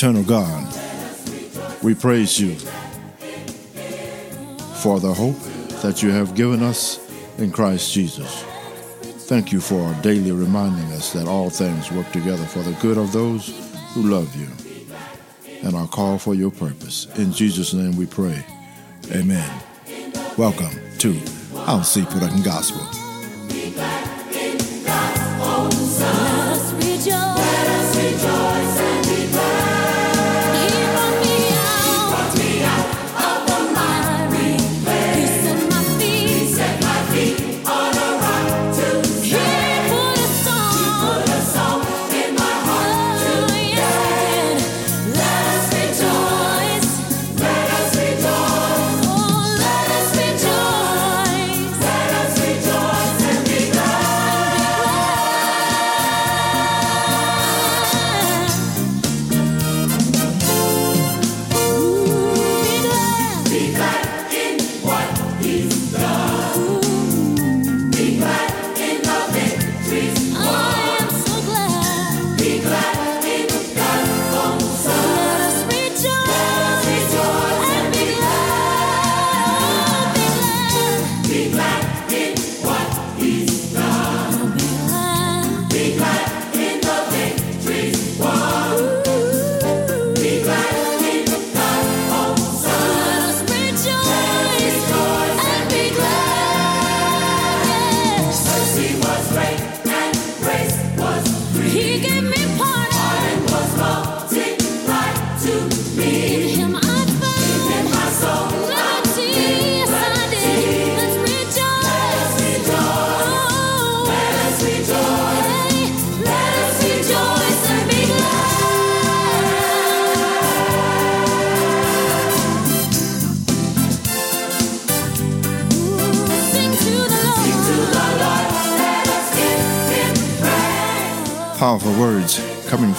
Eternal God, we praise you for the hope that you have given us in Christ Jesus. Thank you for daily reminding us that all things work together for the good of those who love you and are called for your purpose. In Jesus' name we pray. Amen. Welcome to Howcee Production Gospel.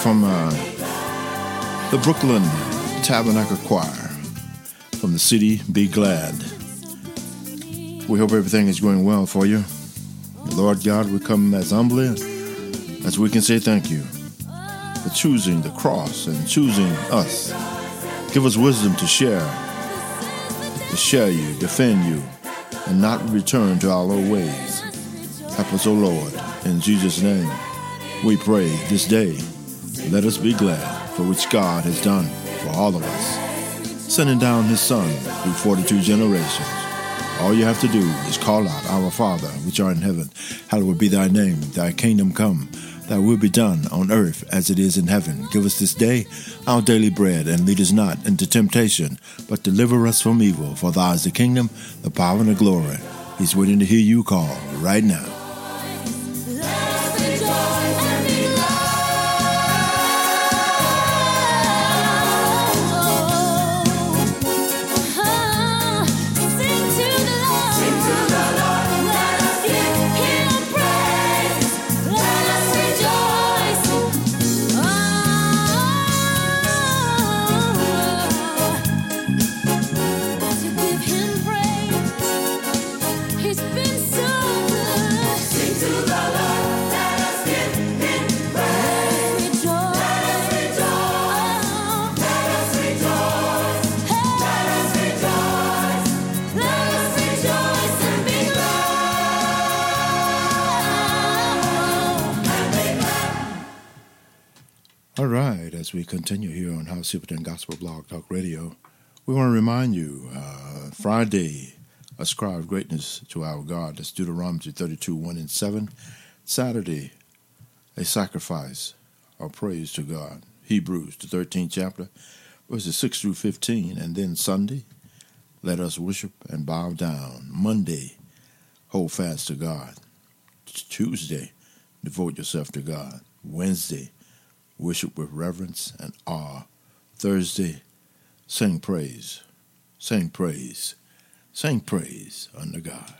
From uh, the Brooklyn Tabernacle Choir from the city Be Glad. We hope everything is going well for you. Lord God, we come as humbly as we can say thank you for choosing the cross and choosing us. Give us wisdom to share, to share you, defend you, and not return to our old ways. Help us, O Lord, in Jesus' name we pray this day. Let us be glad for which God has done for all of us, sending down his Son through 42 generations. All you have to do is call out, Our Father, which art in heaven, hallowed be thy name, thy kingdom come, thy will be done on earth as it is in heaven. Give us this day our daily bread, and lead us not into temptation, but deliver us from evil. For thine is the kingdom, the power, and the glory. He's waiting to hear you call right now. As we continue here on House Superintendent Gospel Blog Talk Radio, we want to remind you uh, Friday, ascribe greatness to our God. That's Deuteronomy 32 1 and 7. Saturday, a sacrifice or praise to God. Hebrews, the 13th chapter, verses 6 through 15. And then Sunday, let us worship and bow down. Monday, hold fast to God. Tuesday, devote yourself to God. Wednesday, worship with reverence and awe. Thursday, sing praise, sing praise, sing praise unto God.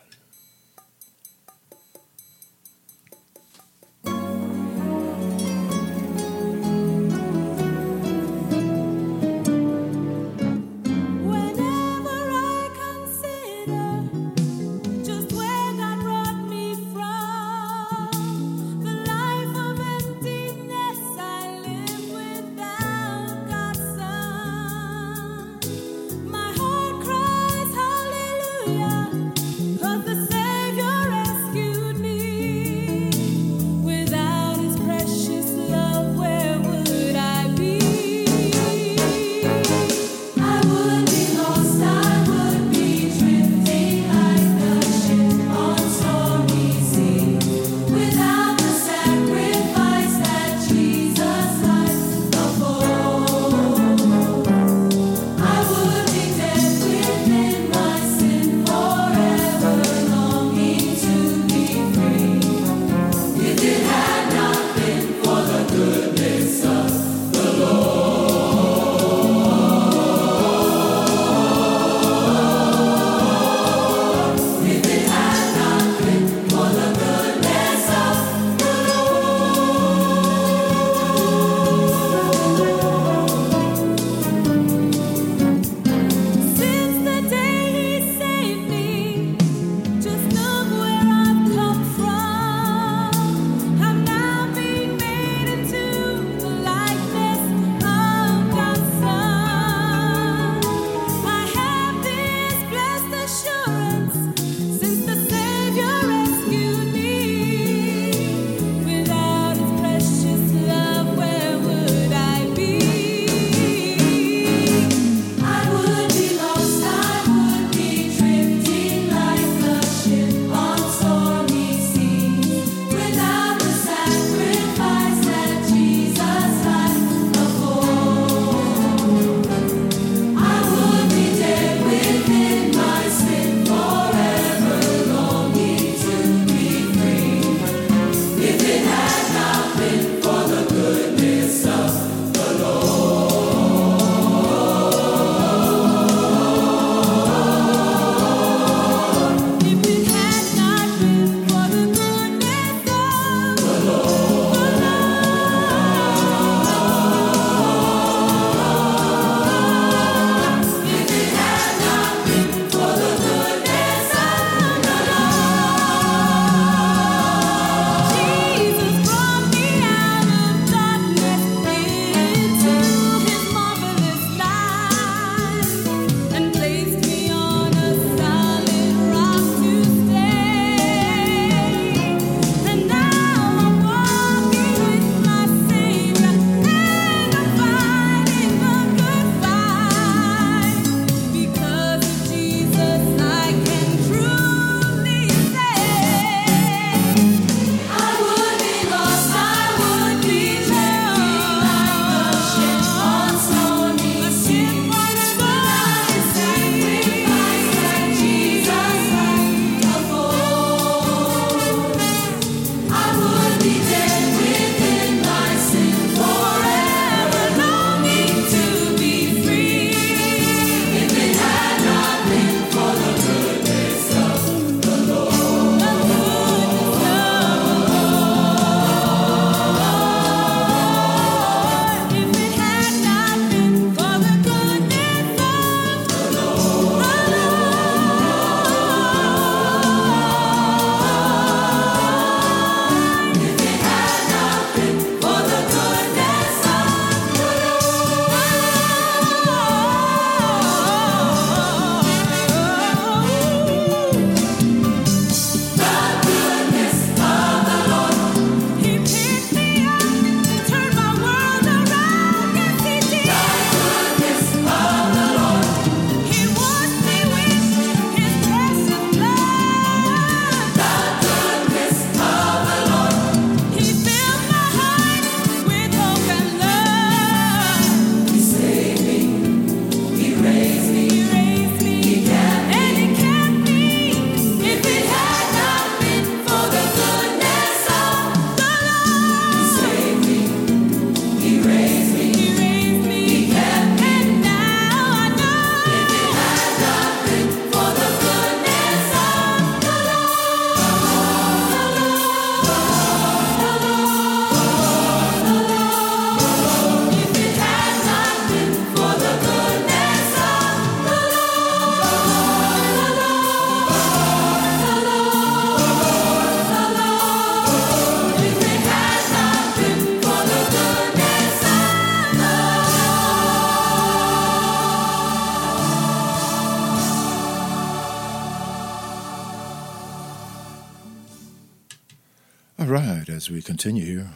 We continue here,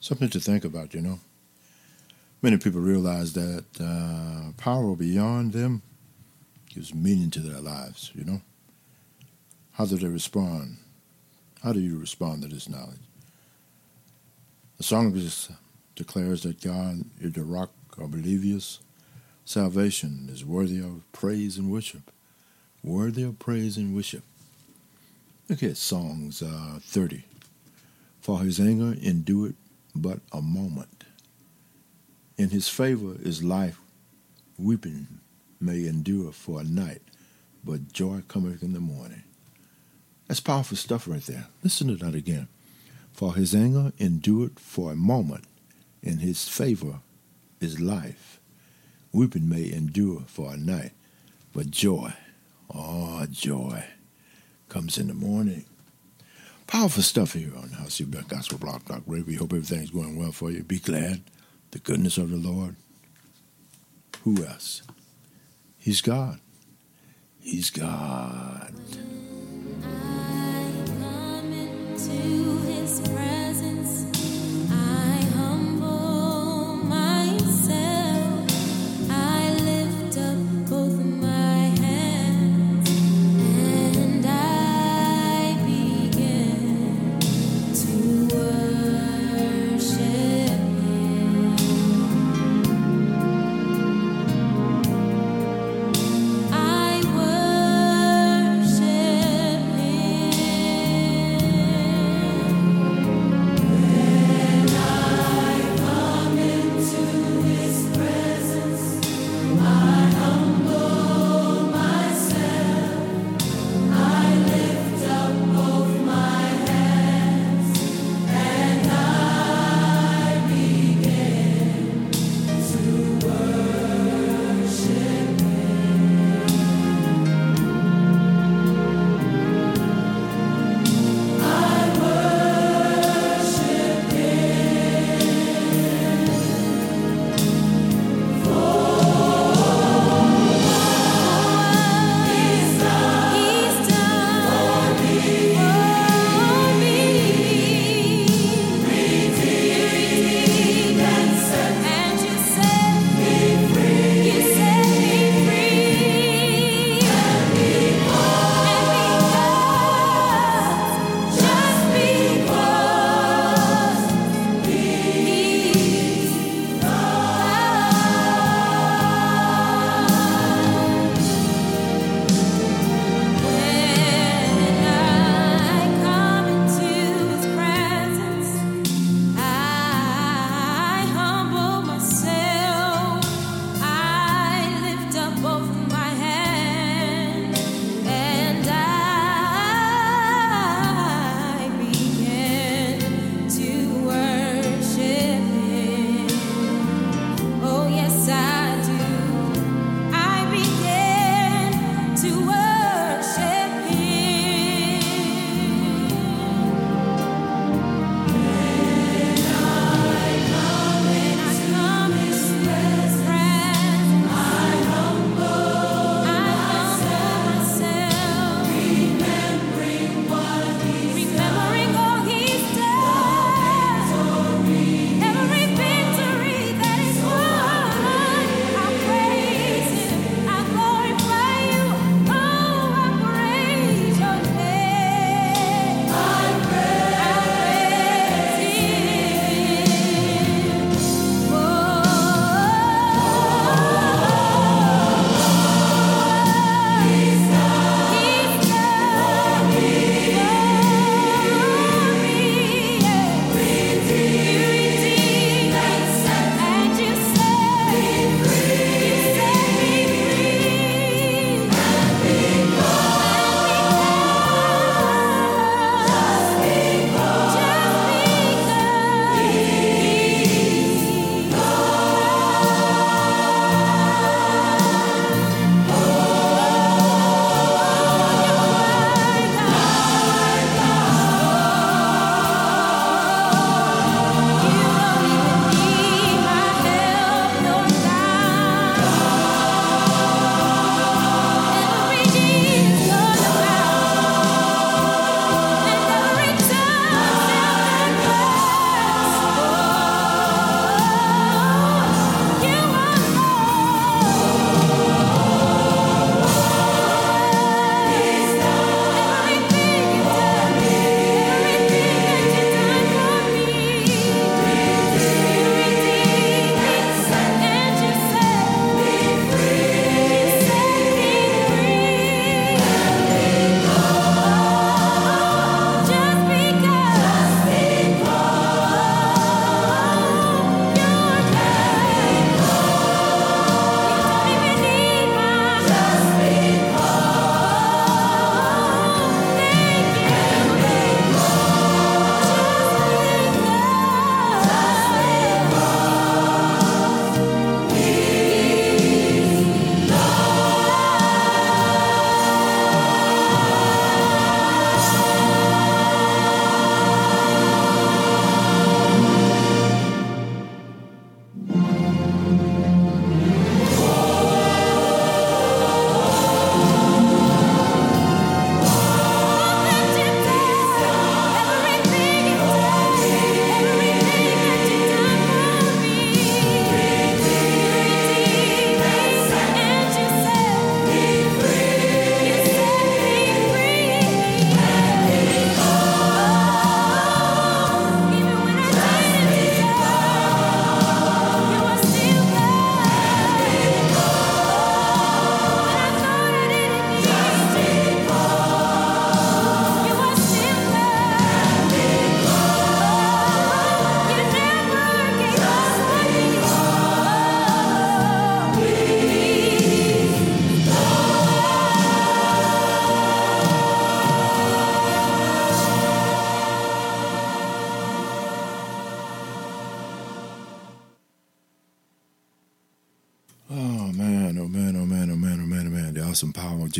something to think about, you know. Many people realize that uh, power beyond them gives meaning to their lives, you know. How do they respond? How do you respond to this knowledge? The song just declares that God is the rock of believers. Salvation is worthy of praise and worship. Worthy of praise and worship. Look at Psalms uh, 30. For his anger endureth but a moment. In his favor is life. Weeping may endure for a night, but joy cometh in the morning. That's powerful stuff right there. Listen to that again. For his anger endured for a moment, in his favor is life. Weeping may endure for a night, but joy, oh, joy, comes in the morning. Powerful stuff here on House City Gospel Blog Talk Radio. We hope everything's going well for you. Be glad. The goodness of the Lord. Who else? He's God. He's God. When I come into his presence, I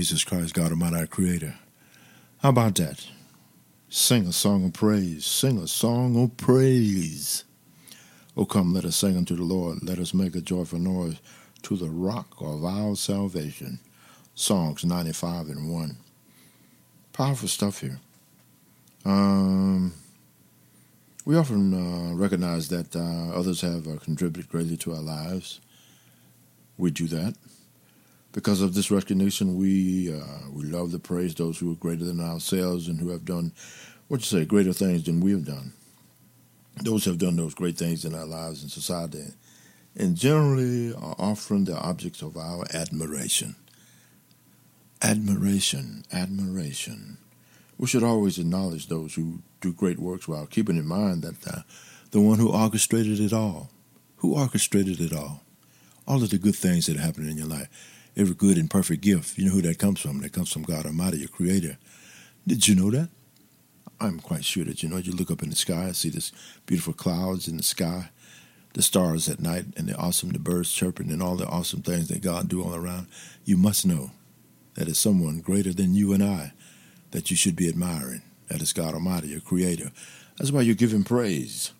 Jesus Christ, God Almighty, our Creator. How about that? Sing a song of praise. Sing a song of praise. Oh, come, let us sing unto the Lord. Let us make a joyful noise to the rock of our salvation. Songs 95 and 1. Powerful stuff here. Um, we often uh, recognize that uh, others have uh, contributed greatly to our lives. We do that. Because of this recognition, we uh, we love to praise those who are greater than ourselves and who have done, what you say, greater things than we have done. Those who have done those great things in our lives and society, and generally are often the objects of our admiration. Admiration, admiration. We should always acknowledge those who do great works while keeping in mind that uh, the one who orchestrated it all, who orchestrated it all, all of the good things that happen in your life, every good and perfect gift, you know who that comes from? That comes from God Almighty, your Creator. Did you know that? I'm quite sure that you know. You look up in the sky, and see this beautiful clouds in the sky, the stars at night, and the awesome the birds chirping, and all the awesome things that God do all around. You must know that is someone greater than you and I that you should be admiring. That is God Almighty, your Creator. That's why you give Him praise.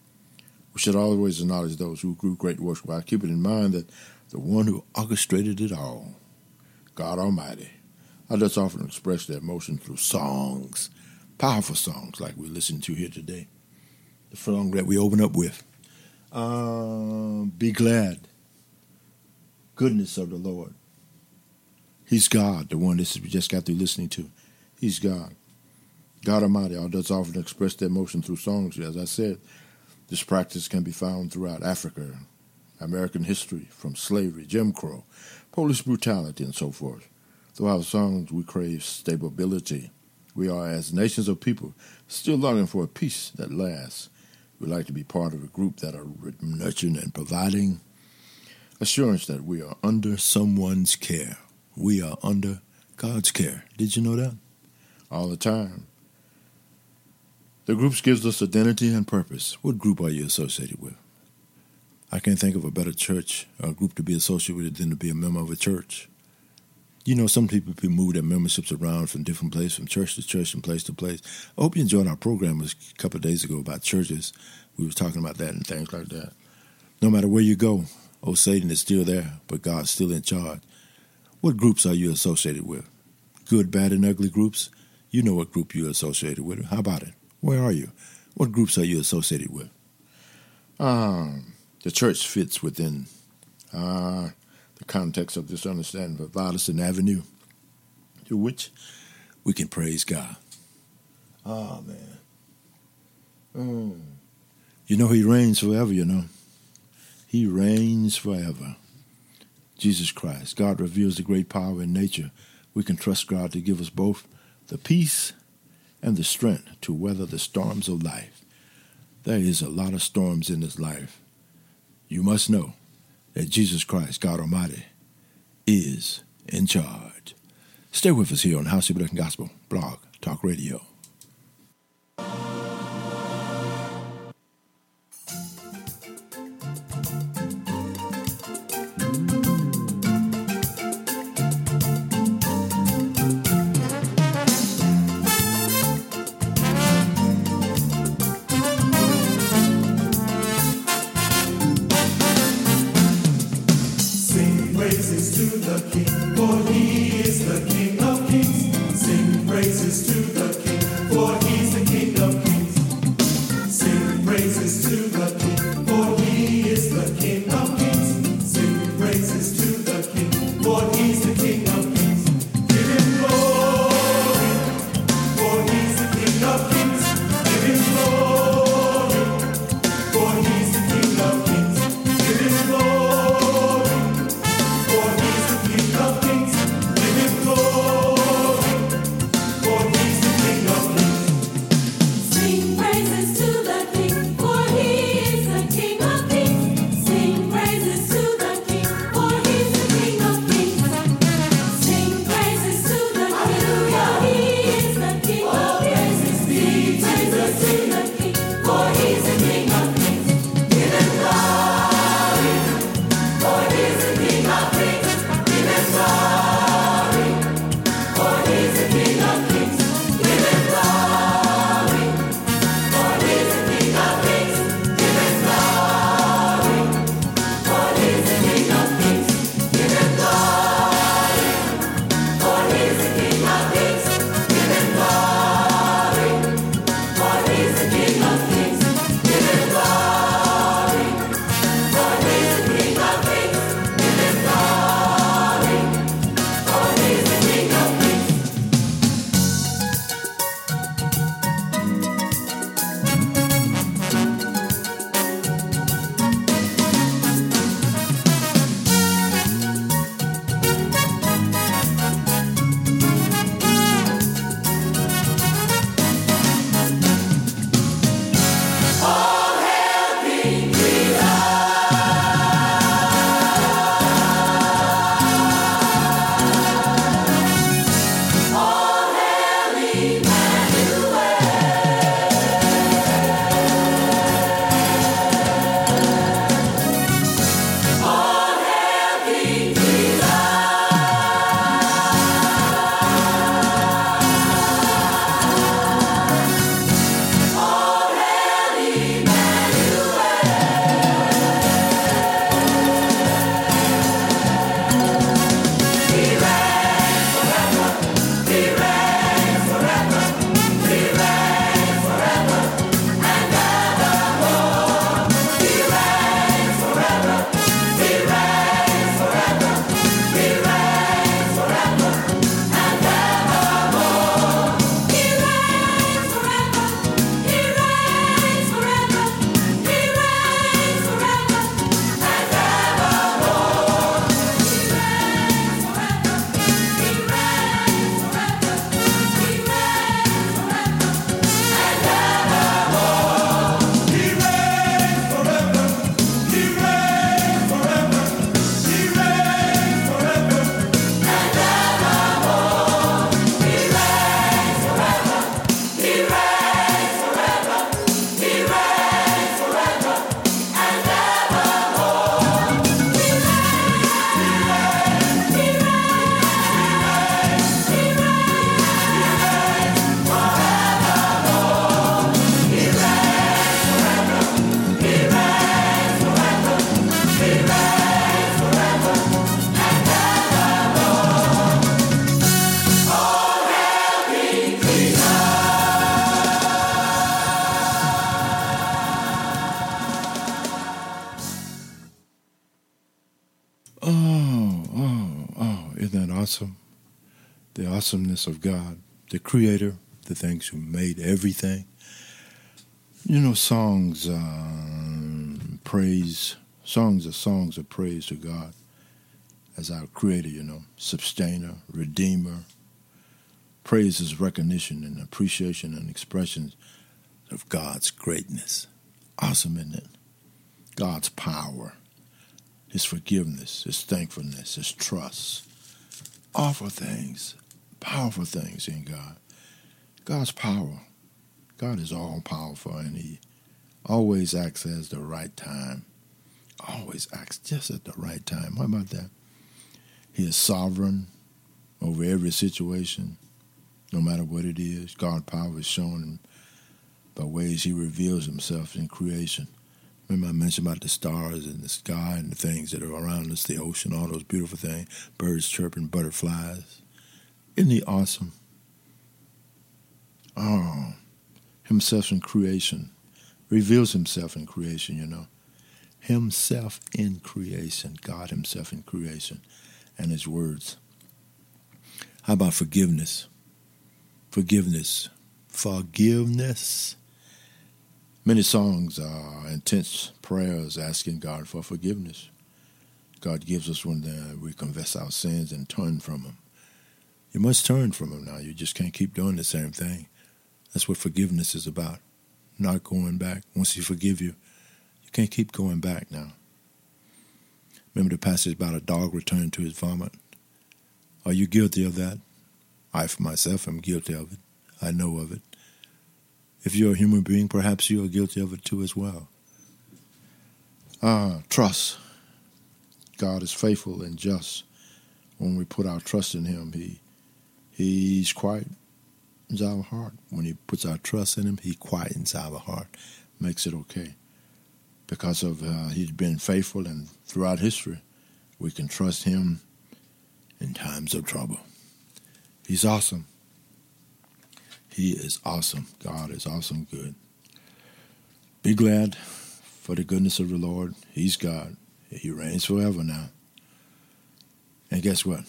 We should always acknowledge those who grew great works while keeping in mind that the one who orchestrated it all, God Almighty. I just often express their emotion through songs, powerful songs like we listen to here today. The song that we open up with. Uh, be glad. Goodness of the Lord. He's God, the one this we just got through listening to. He's God. God Almighty. All does often express their emotion through songs. As I said, this practice can be found throughout Africa, American history, from slavery, Jim Crow, police brutality, and so forth. Through our songs, we crave stability. We are, as nations of people, still longing for a peace that lasts. We like to be part of a group that are nurturing and providing assurance that we are under someone's care. We are under God's care. Did you know that? All the time. The groups gives us identity and purpose. What group are you associated with? I can't think of a better church or group to be associated with than to be a member of a church. You know, some people move their memberships around from different places, from church to church and place to place. I hope you enjoyed our program a couple of days ago about churches. We were talking about that and things like that. No matter where you go, oh, Satan is still there, but God's still in charge. What groups are you associated with? Good, bad, and ugly groups? You know what group you're associated with. How about it? Where are you? What groups are you associated with? Um, the church fits within uh, the context of this understanding of Addison Avenue, through which we can praise God. Oh, man. Mm. You know, He reigns forever, you know. He reigns forever. Jesus Christ. God reveals the great power in nature. We can trust God to give us both the peace and the strength to weather the storms of life. There is a lot of storms in this life. You must know that Jesus Christ, God Almighty, is in charge. Stay with us here on House of Black Gospel Blog Talk Radio. Things who made everything. You know, songs, uh, praise, songs are songs of praise to God as our Creator, you know, sustainer, redeemer. Praise is recognition and appreciation and expression of God's greatness. Awesome, isn't it? God's power, His forgiveness, His thankfulness, His trust. Awful things, powerful things in God. God's power. God is all powerful and He always acts at the right time. Always acts just at the right time. How about that? He is sovereign over every situation, no matter what it is. God's power is shown by ways He reveals Himself in creation. Remember, I mentioned about the stars and the sky and the things that are around us, the ocean, all those beautiful things, birds chirping, butterflies. Isn't He awesome? Oh, Himself in creation, reveals Himself in creation, you know. Himself in creation, God Himself in creation, and His words. How about forgiveness? Forgiveness. Forgiveness Many songs are intense prayers asking God for forgiveness. God gives us when uh, we confess our sins and turn from them. You must turn from them now. You just can't keep doing the same thing. That's what forgiveness is about. Not going back. Once He forgive you, you can't keep going back now. Remember the passage about a dog returning to his vomit? Are you guilty of that? I, for myself, am guilty of it. I know of it. If you're a human being, perhaps you are guilty of it too as well. Ah, trust. God is faithful and just. When we put our trust in Him, He He's quiet in our heart. When He puts our trust in Him, He quietens our heart, makes it okay. Because of uh, He's been faithful, and throughout history, we can trust Him in times of trouble. He's awesome. He is awesome. God is awesome good. Be glad for the goodness of the Lord. He's God. He reigns forever now. And guess what?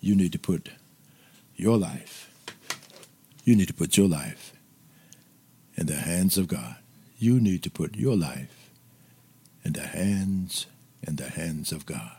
You need to put your life, you need to put your life in the hands of God. You need to put your life in the hands in the hands of God.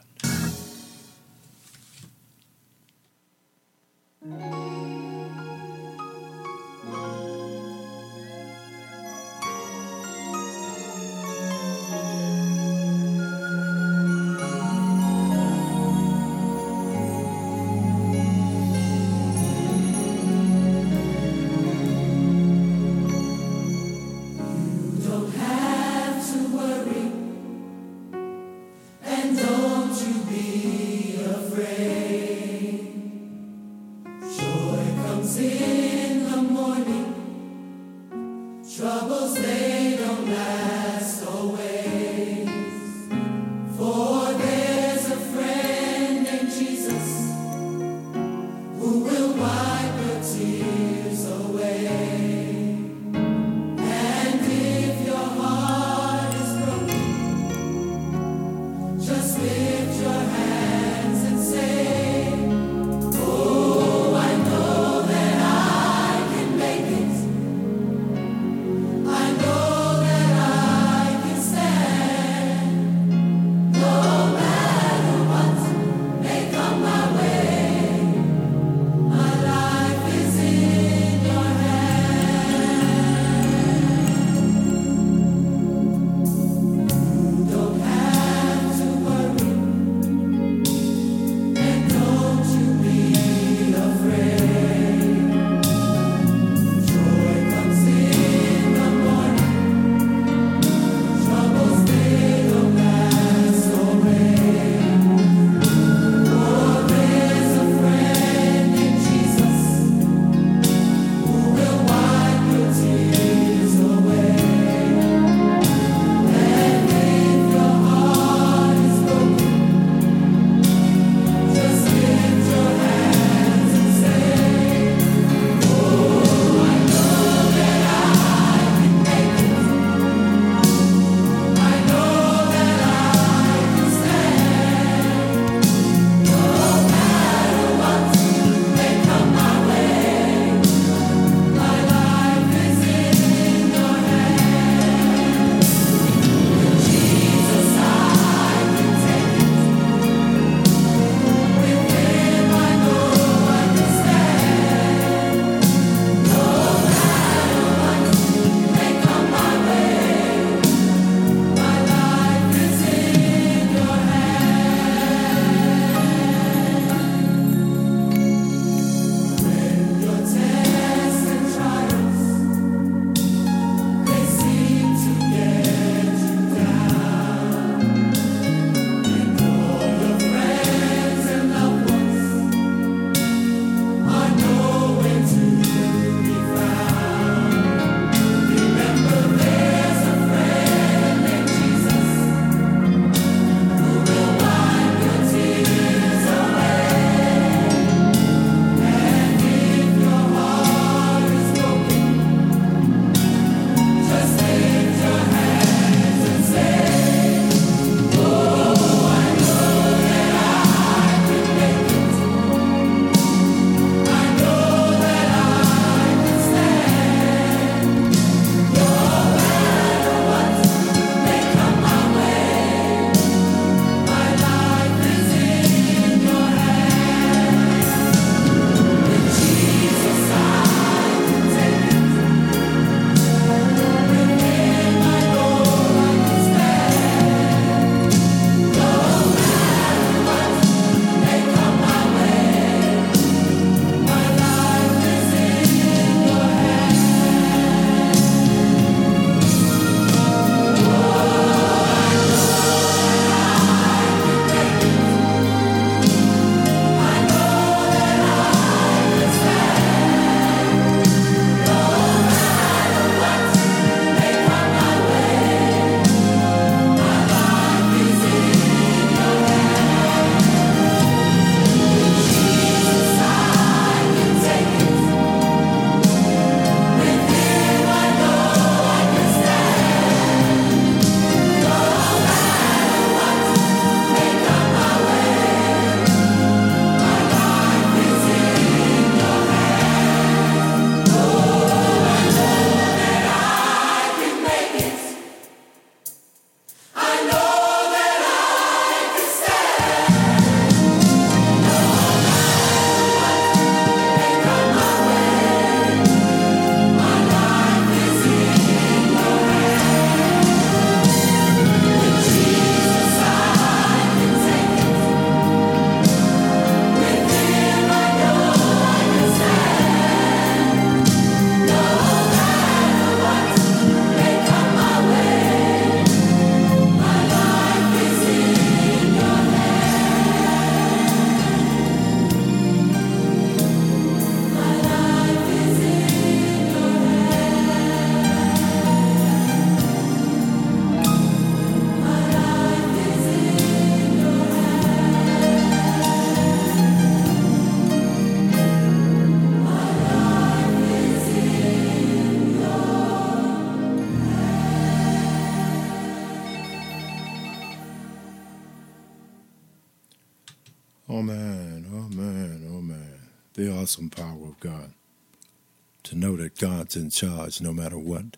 Charge no matter what,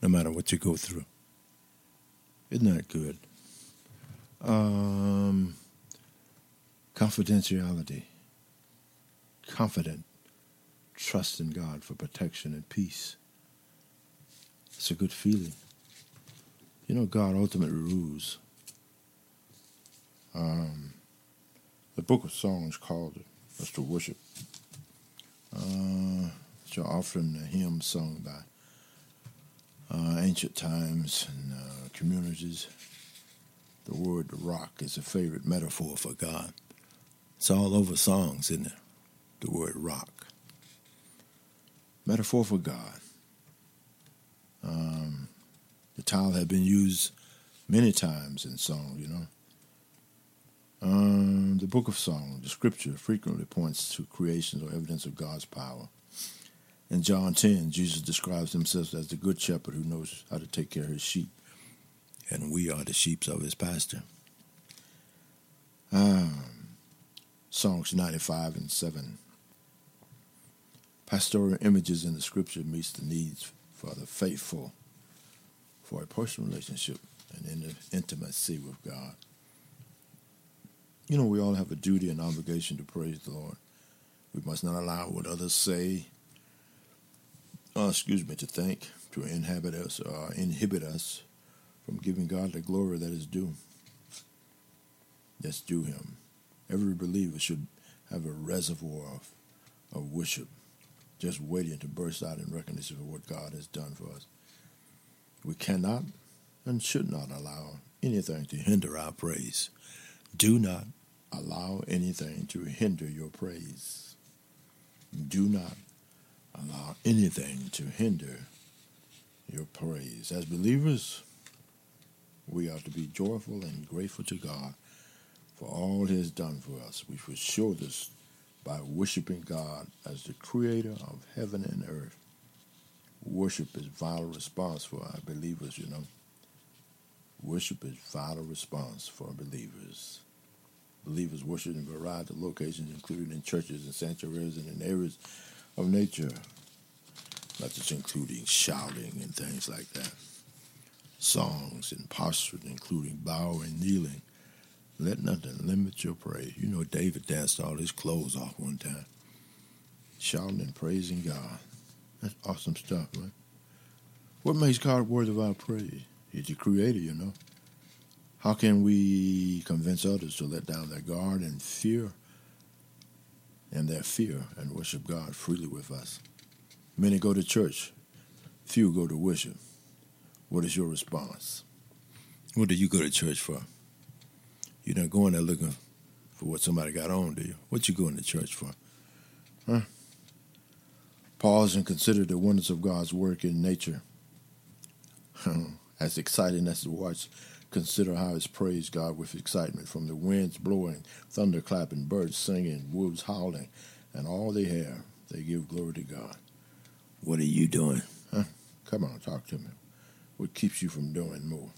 no matter what you go through. Isn't that good? Um, confidentiality. Confident. Trust in God for protection and peace. It's a good feeling. You know, God ultimately rules. Um, the book of Psalms called it, us worship. Uh, it's your offering a hymn sung by uh, ancient times and uh, communities. The word rock is a favorite metaphor for God. It's all over Psalms, isn't it? The word rock. Metaphor for God. Um, the tile had been used many times in song, you know. Um, the book of Psalm, the scripture, frequently points to creations or evidence of God's power. In John 10, Jesus describes himself as the good shepherd who knows how to take care of his sheep, and we are the sheep of his pasture. Um, Psalms 95 and 7. Pastoral images in the scripture meets the needs for the faithful for a personal relationship and intimacy with God. You know, we all have a duty and obligation to praise the Lord. We must not allow what others say, uh, excuse me, to thank, to inhabit us or inhibit us from giving God the glory that is due. That's due Him. Every believer should have a reservoir of, of worship, just waiting to burst out in recognition of what God has done for us. We cannot and should not allow anything to hinder our praise. Do not allow anything to hinder your praise. Do not allow anything to hinder your praise. As believers, we are to be joyful and grateful to God for all He has done for us. We should show this by worshiping God as the creator of heaven and earth worship is vital response for our believers, you know. Worship is vital response for believers. Believers worship in a variety of locations, including in churches and sanctuaries and in areas of nature, not just including shouting and things like that. Songs and postures, including bowing, and kneeling. Let nothing limit your praise. You know, David danced all his clothes off one time, shouting and praising God. That's awesome stuff, right? What makes God worthy of our praise? He's the creator, you know. How can we convince others to let down their guard and fear and their fear and worship God freely with us? Many go to church, few go to worship. What is your response? What do you go to church for? You're not going there looking for what somebody got on, do you? What you going to church for? Huh? Pause and consider the wonders of God's work in nature. as exciting as to watch, consider how it's praised God with excitement from the winds blowing, thunder clapping, birds singing, wolves howling, and all they have, they give glory to God. What are you doing? Huh? Come on, talk to me. What keeps you from doing more?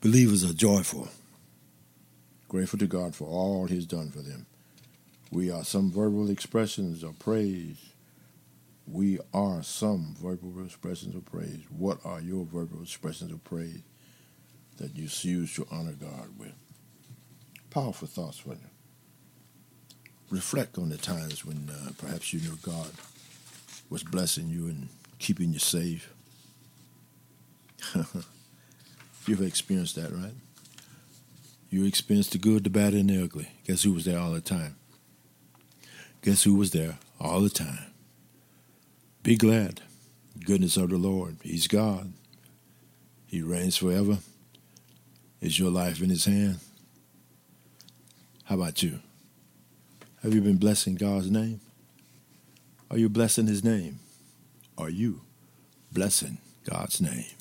Believers are joyful, grateful to God for all He's done for them. We are some verbal expressions of praise we are some verbal expressions of praise. What are your verbal expressions of praise that you use to honor God with? Powerful thoughts for you. Reflect on the times when uh, perhaps you knew God was blessing you and keeping you safe. You've experienced that, right? You experienced the good, the bad, and the ugly. Guess who was there all the time? Guess who was there all the time? Be glad. Goodness of the Lord. He's God. He reigns forever. Is your life in His hand? How about you? Have you been blessing God's name? Are you blessing His name? Are you blessing God's name?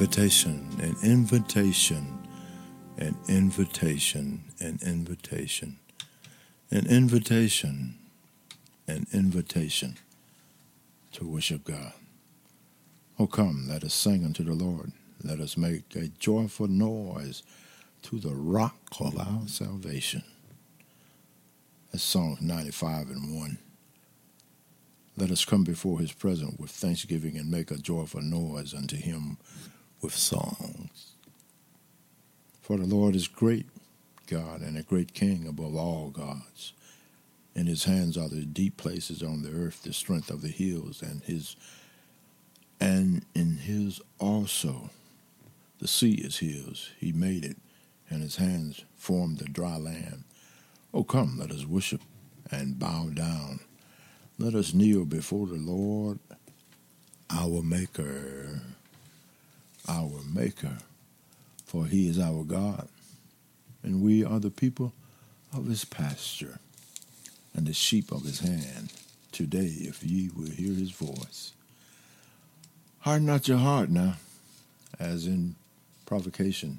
Invitation, an invitation, an invitation, an invitation, an invitation, an invitation to worship God. Oh, come, let us sing unto the Lord. Let us make a joyful noise to the rock of our salvation. That's Psalm 95 and 1. Let us come before his presence with thanksgiving and make a joyful noise unto him with songs. For the Lord is great God and a great King above all gods. In his hands are the deep places on the earth, the strength of the hills, and his and in his also the sea is his. He made it, and his hands formed the dry land. Oh come, let us worship and bow down. Let us kneel before the Lord, our Maker, our Maker, for He is our God, and we are the people of His pasture and the sheep of His hand. Today, if ye will hear His voice, harden not your heart now, as in provocation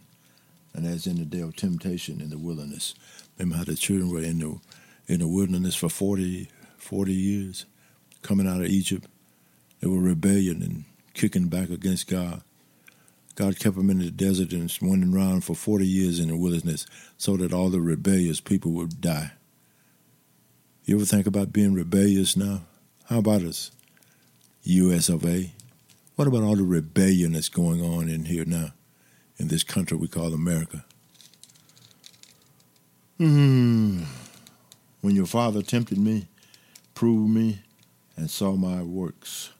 and as in the day of temptation in the wilderness. Remember how the children were in the in the wilderness for 40, 40 years, coming out of Egypt. They were rebellion and kicking back against God. God kept them in the desert and wandering around for 40 years in the wilderness so that all the rebellious people would die. You ever think about being rebellious now? How about us? US of A? What about all the rebellion that's going on in here now, in this country we call America? Hmm. When your father tempted me, proved me, and saw my works.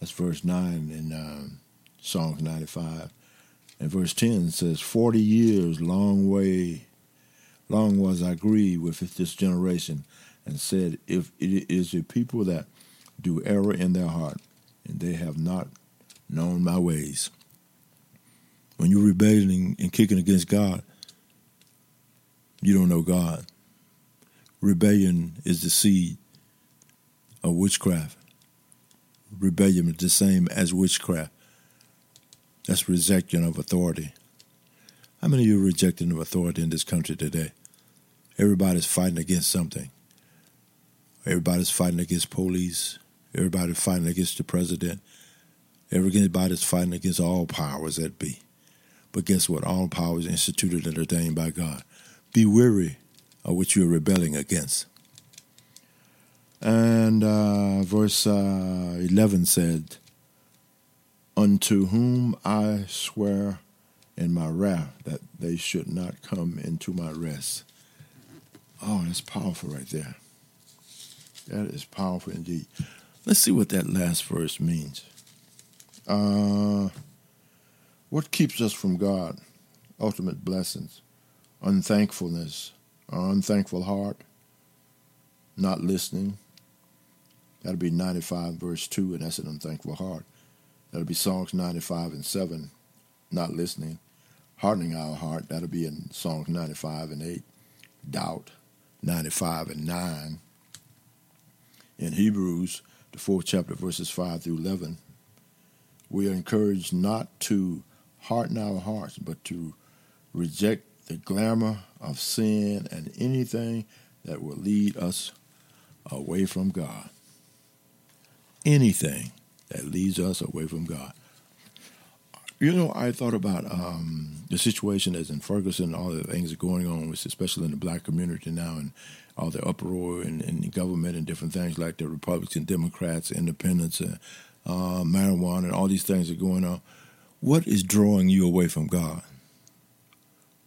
That's verse 9 in um, Psalms 95. And verse 10 says, 40 years, long way, long was I grieved with this generation, and said, If it is a people that do error in their heart, and they have not known my ways. When you're rebelling and kicking against God, you don't know God. Rebellion is the seed of witchcraft. Rebellion is the same as witchcraft. That's rejection of authority. How many of you are rejecting of authority in this country today? Everybody's fighting against something. Everybody's fighting against police. Everybody's fighting against the president. Everybody's fighting against all powers that be. But guess what? All power is instituted and ordained by God. Be weary of what you're rebelling against. And uh, verse uh, 11 said, Unto whom I swear in my wrath that they should not come into my rest. Oh, that's powerful right there. That is powerful indeed. Let's see what that last verse means. Uh, what keeps us from God? Ultimate blessings, unthankfulness, our unthankful heart, not listening. That'll be 95 verse 2, and that's an unthankful heart. That'll be Psalms 95 and 7, not listening. Hardening our heart, that'll be in Psalms 95 and 8. Doubt, 95 and 9. In Hebrews, the fourth chapter, verses 5 through 11, we are encouraged not to harden our hearts, but to reject the glamour of sin and anything that will lead us away from God. Anything that leads us away from God. You know, I thought about um, the situation as in Ferguson, all the things that are going on, especially in the black community now, and all the uproar in the government and different things like the Republicans, Democrats, independents, uh, uh, marijuana, and all these things are going on. What is drawing you away from God?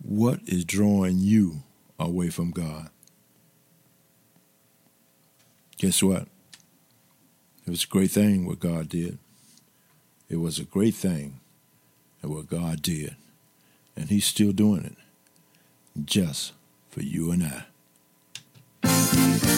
What is drawing you away from God? Guess what? It was a great thing what God did. It was a great thing what God did. And He's still doing it just for you and I.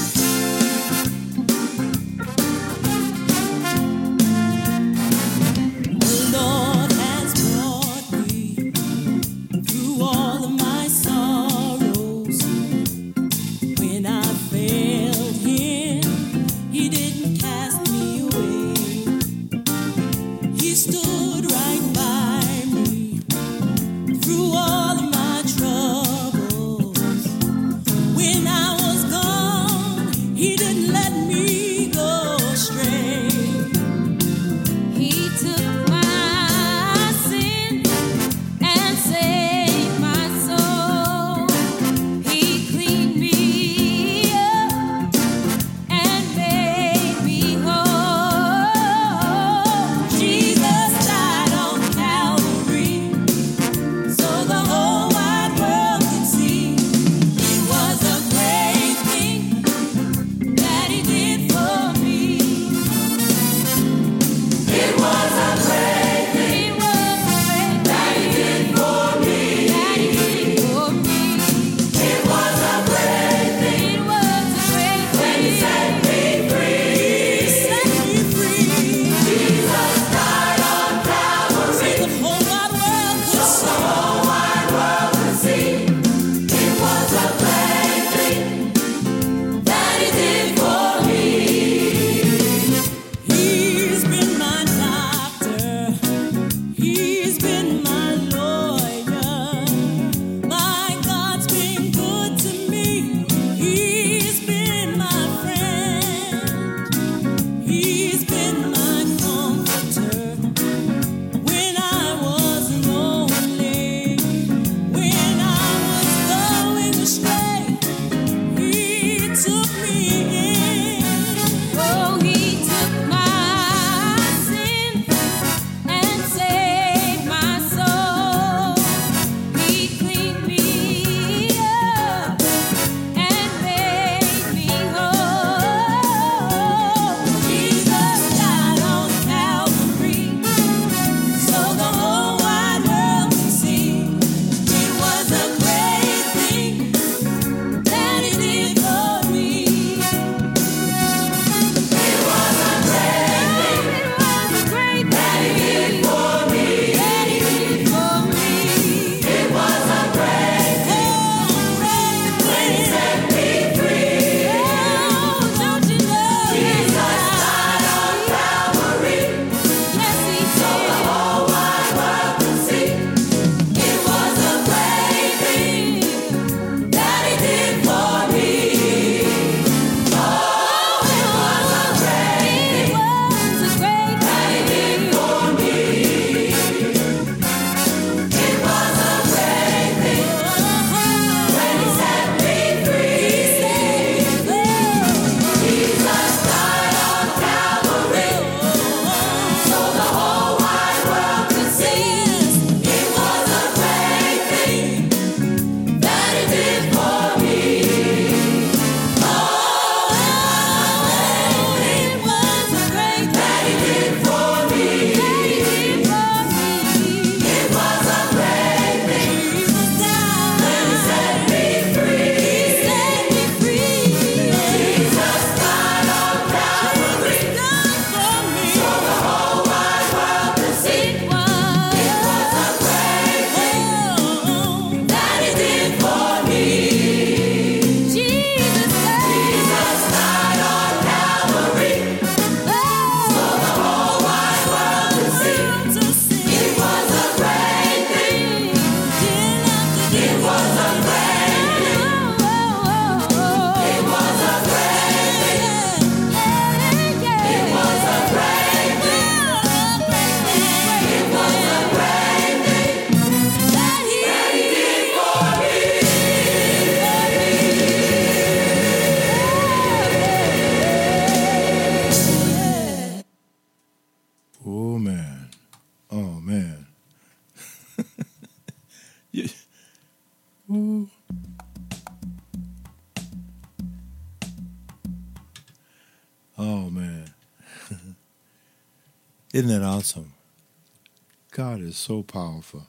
is so powerful.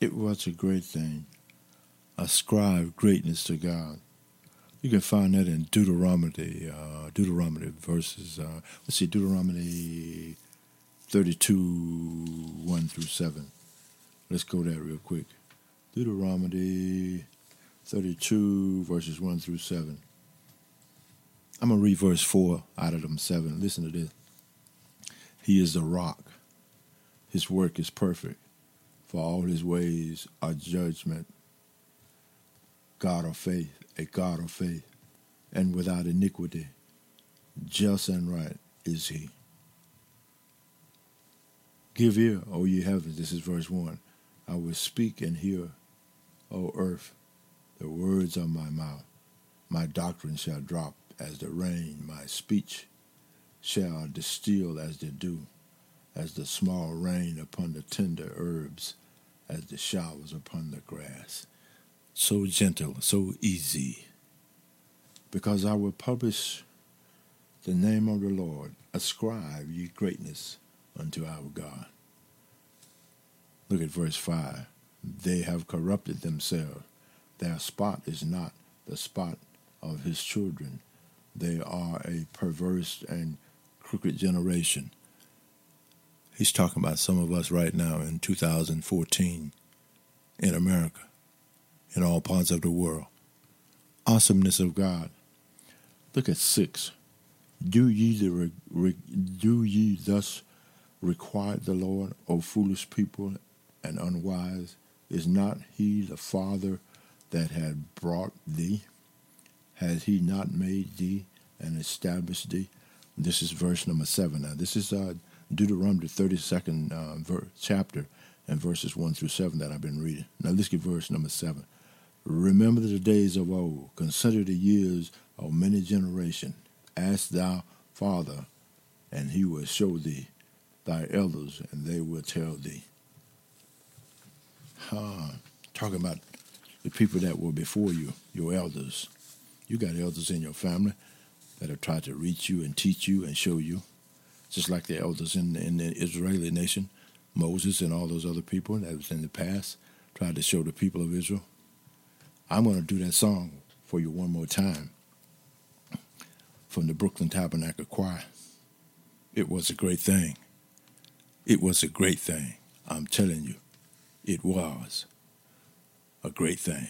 It was a great thing. Ascribe greatness to God. You can find that in Deuteronomy, uh, Deuteronomy verses, uh, let's see, Deuteronomy 32, 1 through 7. Let's go there real quick. Deuteronomy 32, verses 1 through 7. I'm going to read verse 4 out of them 7. Listen to this. He is the rock. His work is perfect, for all his ways are judgment. God of faith, a God of faith, and without iniquity, just and right is he. Give ear, O ye heavens, this is verse 1. I will speak and hear, O earth, the words of my mouth. My doctrine shall drop as the rain, my speech shall distill as the dew, as the small rain upon the tender herbs, as the showers upon the grass. So gentle, so easy. Because I will publish the name of the Lord, ascribe ye greatness unto our God. Look at verse 5. They have corrupted themselves. Their spot is not the spot of his children. They are a perverse and crooked generation. He's talking about some of us right now in 2014 in America, in all parts of the world. Awesomeness of God. Look at six. Do ye the re, re, do ye thus require the Lord, O foolish people and unwise? Is not he the Father that had brought thee? Has he not made thee and established thee? This is verse number seven. Now, this is uh, Deuteronomy, 32nd uh, ver- chapter, and verses 1 through 7 that I've been reading. Now, let's get verse number 7. Remember the days of old. Consider the years of many generations. Ask thou Father, and he will show thee thy elders, and they will tell thee. Huh. Talking about the people that were before you, your elders. You got elders in your family that have tried to reach you and teach you and show you, just like the elders in, in the Israeli nation, Moses and all those other people that was in the past, tried to show the people of Israel. I'm going to do that song for you one more time from the Brooklyn Tabernacle Choir. It was a great thing. It was a great thing. I'm telling you, it was a great thing.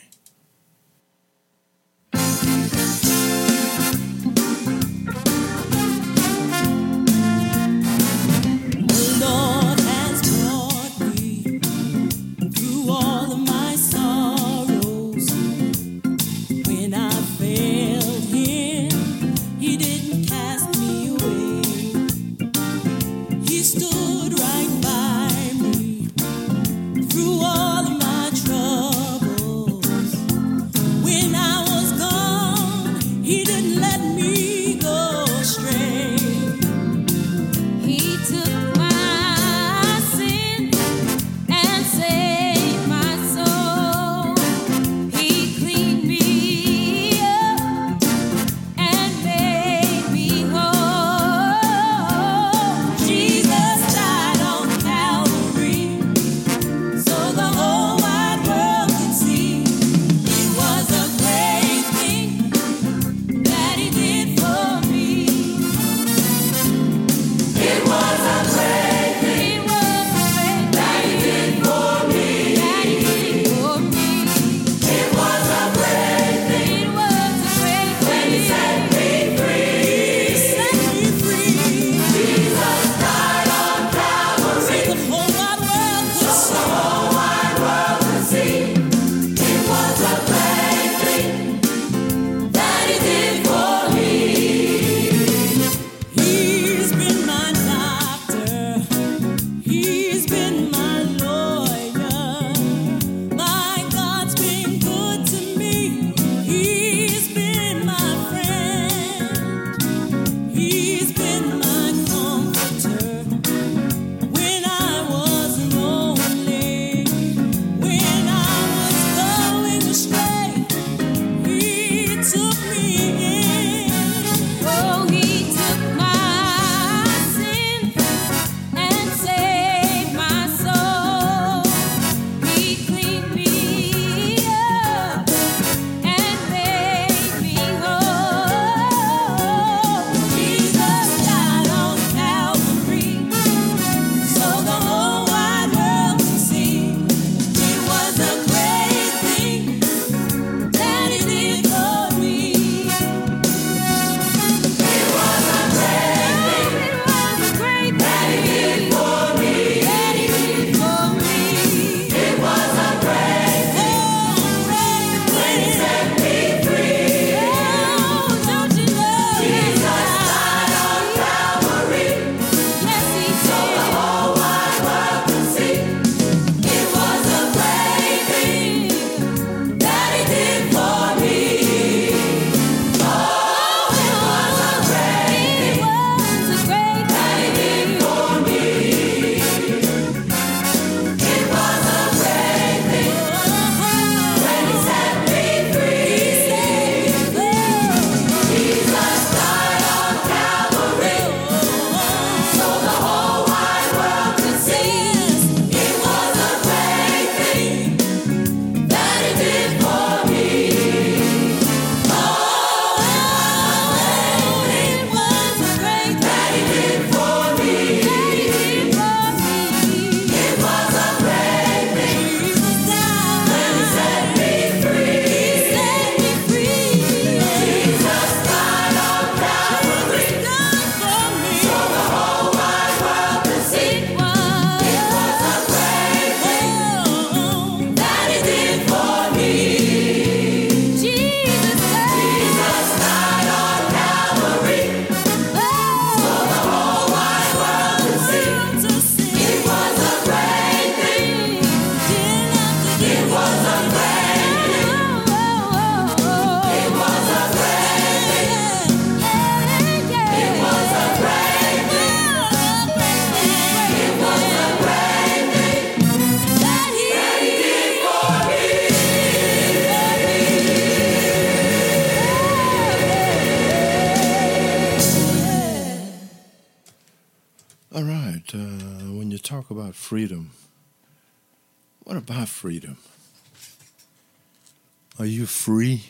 Are you free?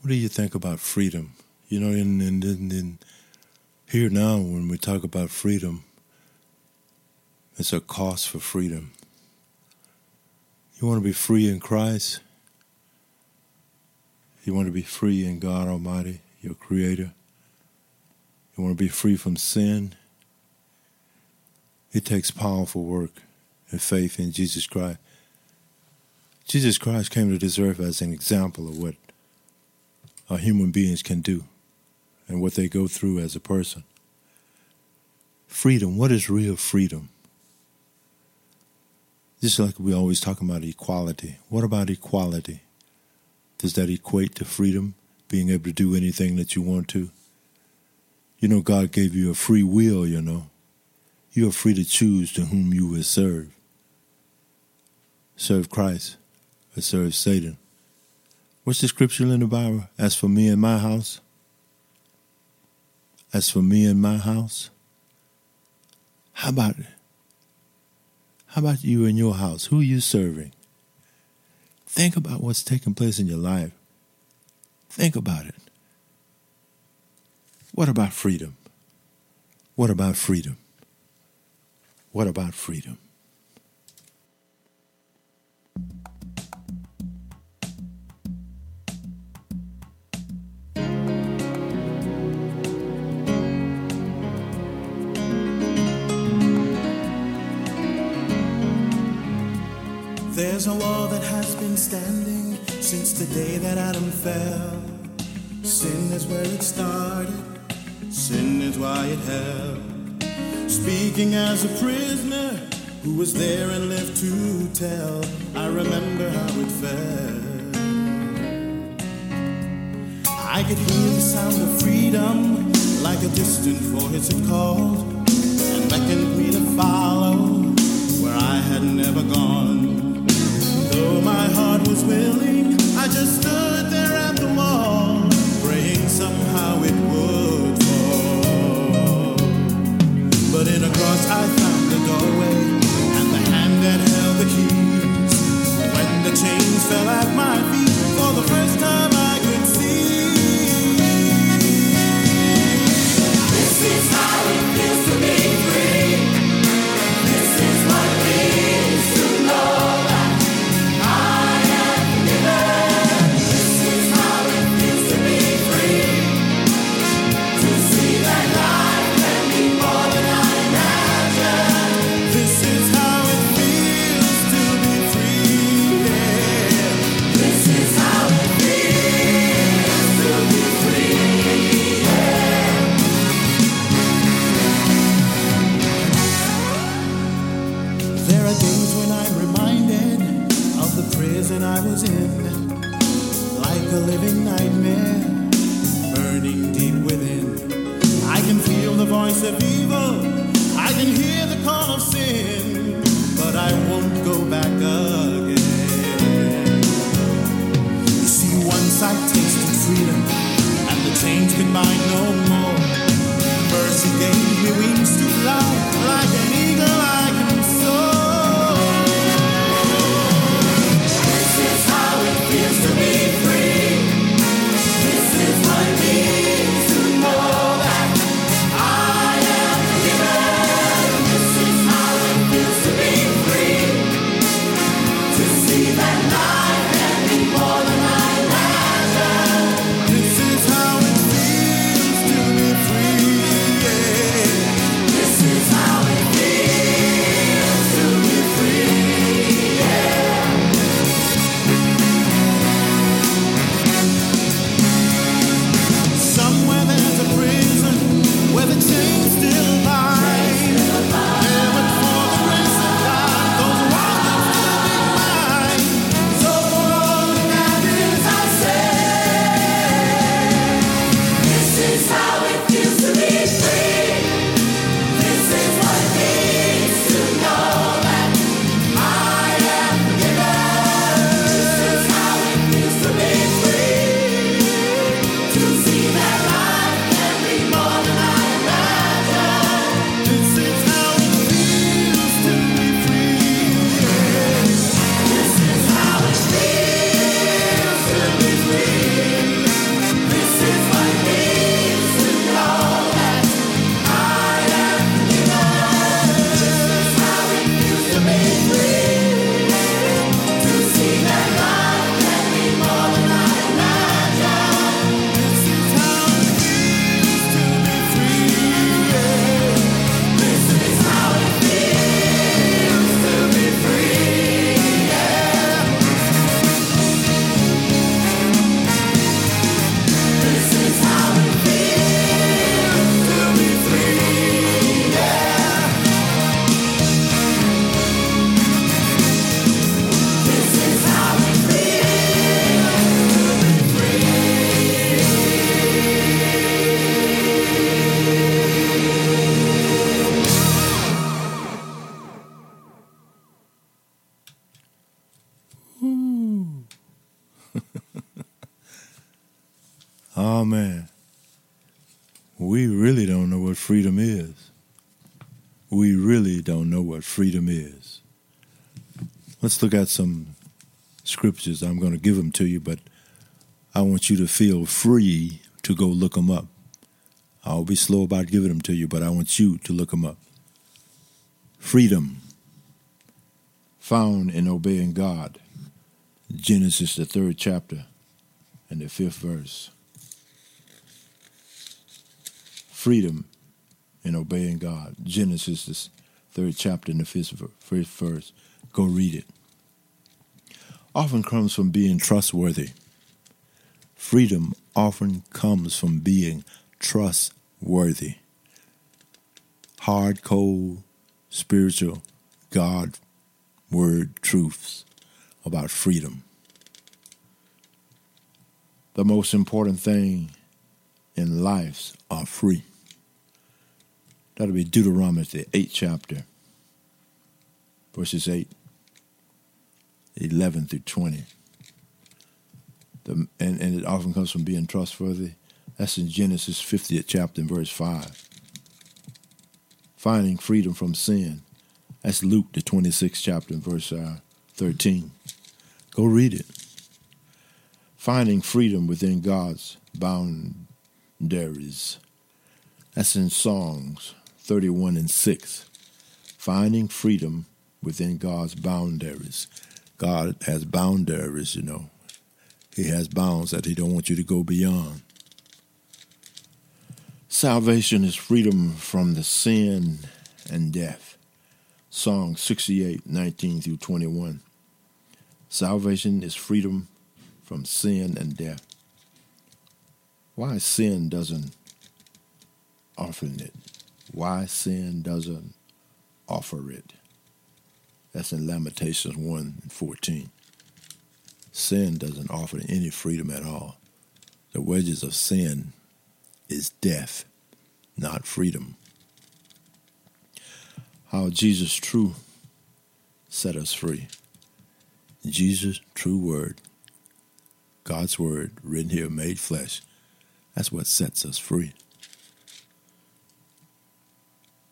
What do you think about freedom? You know, in, in, in, in here now, when we talk about freedom, it's a cost for freedom. You want to be free in Christ? You want to be free in God Almighty, your Creator? You want to be free from sin? It takes powerful work and faith in Jesus Christ. Jesus Christ came to this earth as an example of what our human beings can do and what they go through as a person. Freedom. What is real freedom? Just like we always talk about equality. What about equality? Does that equate to freedom? Being able to do anything that you want to? You know, God gave you a free will, you know. You are free to choose to whom you will serve. Serve Christ or serve Satan. What's the scripture in the Bible? As for me and my house, as for me and my house, how about it? How about you and your house? Who are you serving? Think about what's taking place in your life. Think about it. What about freedom? What about freedom? What about freedom? There's a wall that has been standing since the day that Adam fell. Sin is where it started, sin is why it held. Speaking as a prisoner who was there and lived to tell, I remember how it felt. I could hear the sound of freedom like a distant voice had called and beckoned me to follow where I had never gone. Fell at my feet, for the first time I in, like a living nightmare, burning deep within. I can feel the voice of evil, I can hear the call of sin, but I won't go back again. You see, once I tasted freedom, and the chains could bind no more. Mercy gave me wings Let's look at some scriptures. I'm going to give them to you, but I want you to feel free to go look them up. I'll be slow about giving them to you, but I want you to look them up. Freedom found in obeying God. Genesis, the third chapter, and the fifth verse. Freedom in obeying God. Genesis, the third chapter, and the fifth verse. Go read it. Often comes from being trustworthy. Freedom often comes from being trustworthy. Hard, cold, spiritual, God word truths about freedom. The most important thing in lives are free. That'll be Deuteronomy, the eighth chapter, verses 8, 11 through 20. The, and, and it often comes from being trustworthy. That's in Genesis 50th chapter and verse 5. Finding freedom from sin. That's Luke, the 26th chapter and verse uh, 13. Go read it. Finding freedom within God's boundaries. That's in Psalms 31 and 6. Finding freedom within God's boundaries. God has boundaries, you know. He has bounds that he don't want you to go beyond. Salvation is freedom from the sin and death. Psalm 68, 19 through 21. Salvation is freedom from sin and death. Why sin doesn't offer it? Why sin doesn't offer it? That's in Lamentations 1 and 14 sin doesn't offer any freedom at all. The wages of sin is death, not freedom. How Jesus true set us free. Jesus' true word, God's word written here, made flesh, that's what sets us free.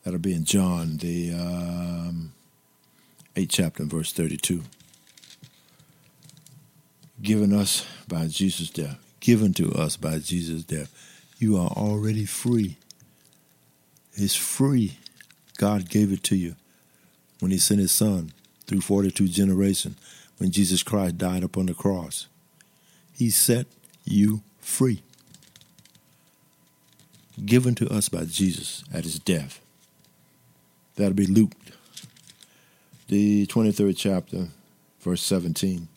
That'll be in John, the um, 8th chapter, verse 32 given us by Jesus' death, given to us by Jesus' death, you are already free. It's free. God gave it to you when He sent His Son through 42 generations, when Jesus Christ died upon the cross. He set you free. Given to us by Jesus at His death. That'll be Luke, the 23rd chapter, verse 17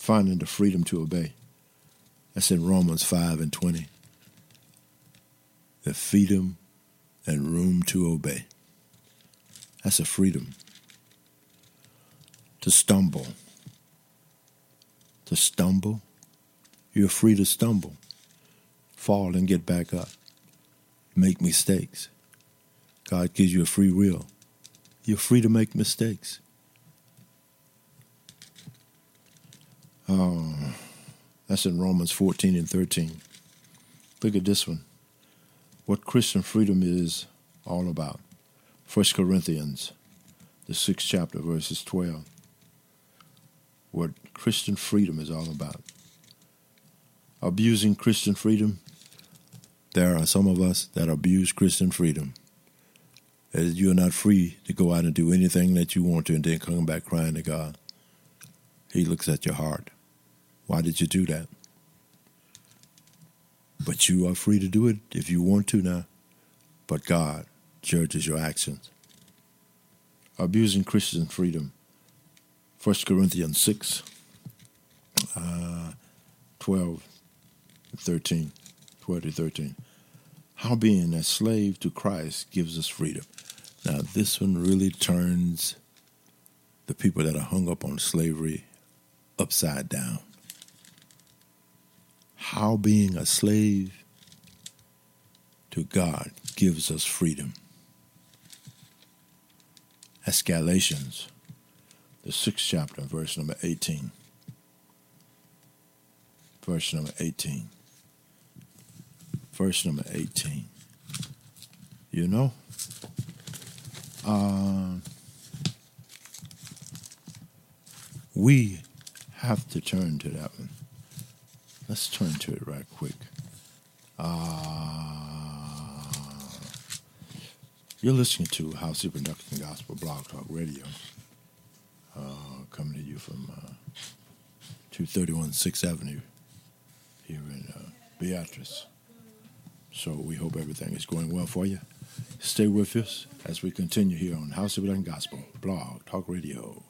finding the freedom to obey. That's in Romans 5 and 20. The freedom and room to obey. That's a freedom. To stumble. To stumble. You're free to stumble, fall and get back up, make mistakes. God gives you a free will. You're free to make mistakes. Oh, that's in Romans 14 and 13. Look at this one. What Christian freedom is all about. 1 Corinthians, the sixth chapter, verses 12. What Christian freedom is all about. Abusing Christian freedom. There are some of us that abuse Christian freedom. That you are not free to go out and do anything that you want to and then come back crying to God. He looks at your heart. Why did you do that? But you are free to do it if you want to now. But God judges your actions. Abusing Christian freedom. 1 Corinthians 6, uh, 12, 13, 12 to 13. How being a slave to Christ gives us freedom. Now, this one really turns the people that are hung up on slavery upside down how being a slave to God gives us freedom. That's Galatians, the sixth chapter, verse number 18. verse number 18. Verse number 18. You know, uh, we have to turn to that one. Let's turn to it right quick. Uh, you're listening to Howcee Production Gospel Blog Talk Radio, uh, coming to you from uh, 231 6th Avenue here in uh, Beatrice. So we hope everything is going well for you. Stay with us as we continue here on Howcee Production Gospel Blog Talk Radio.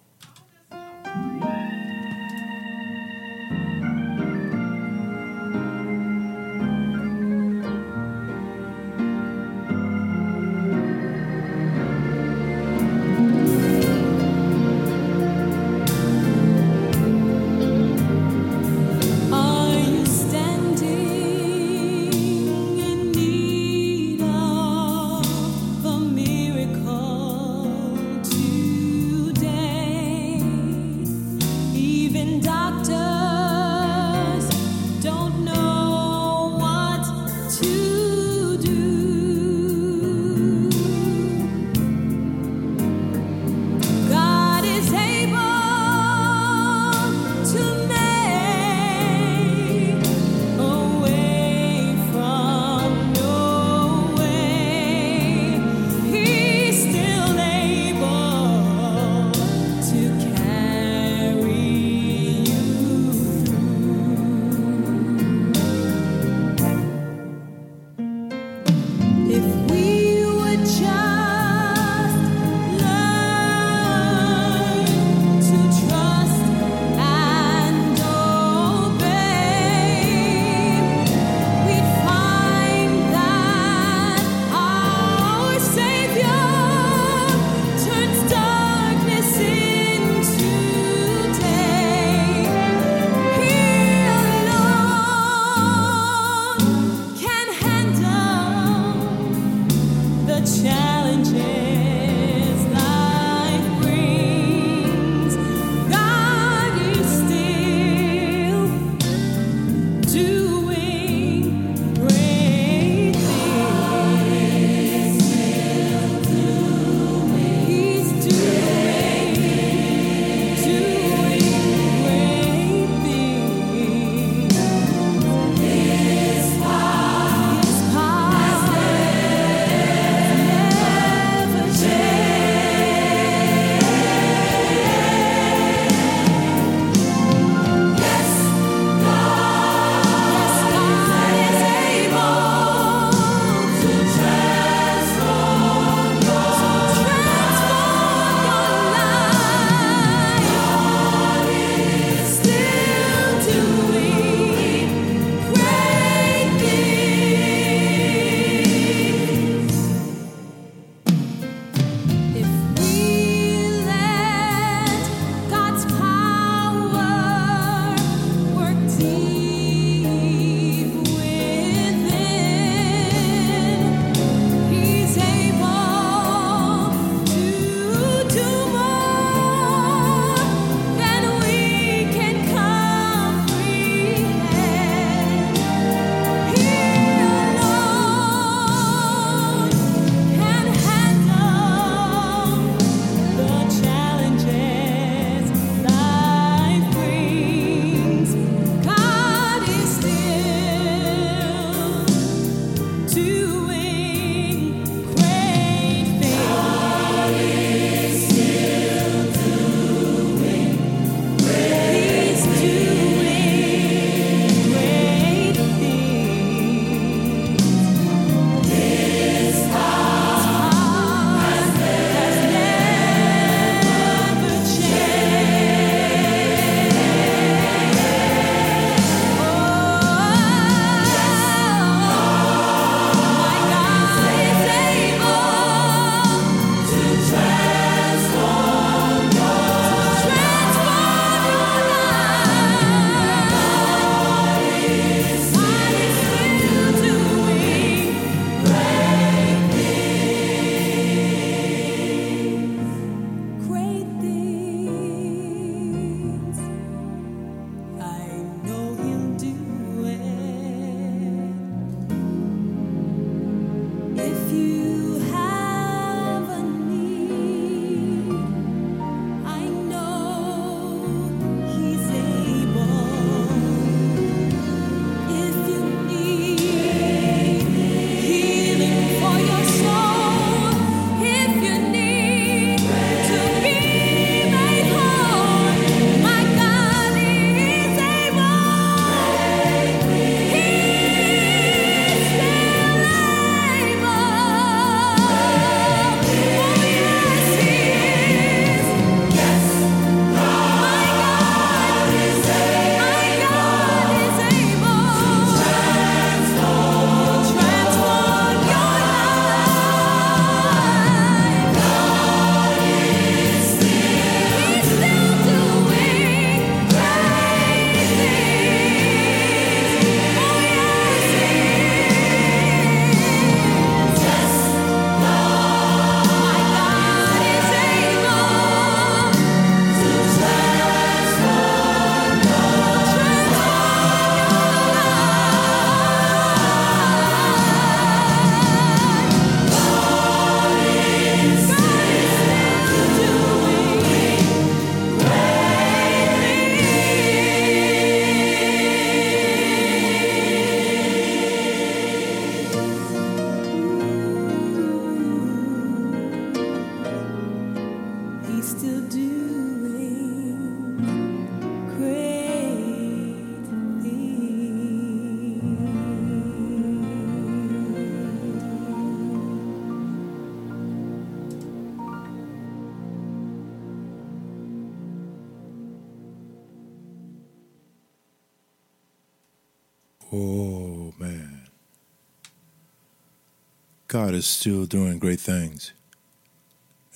God is still doing great things.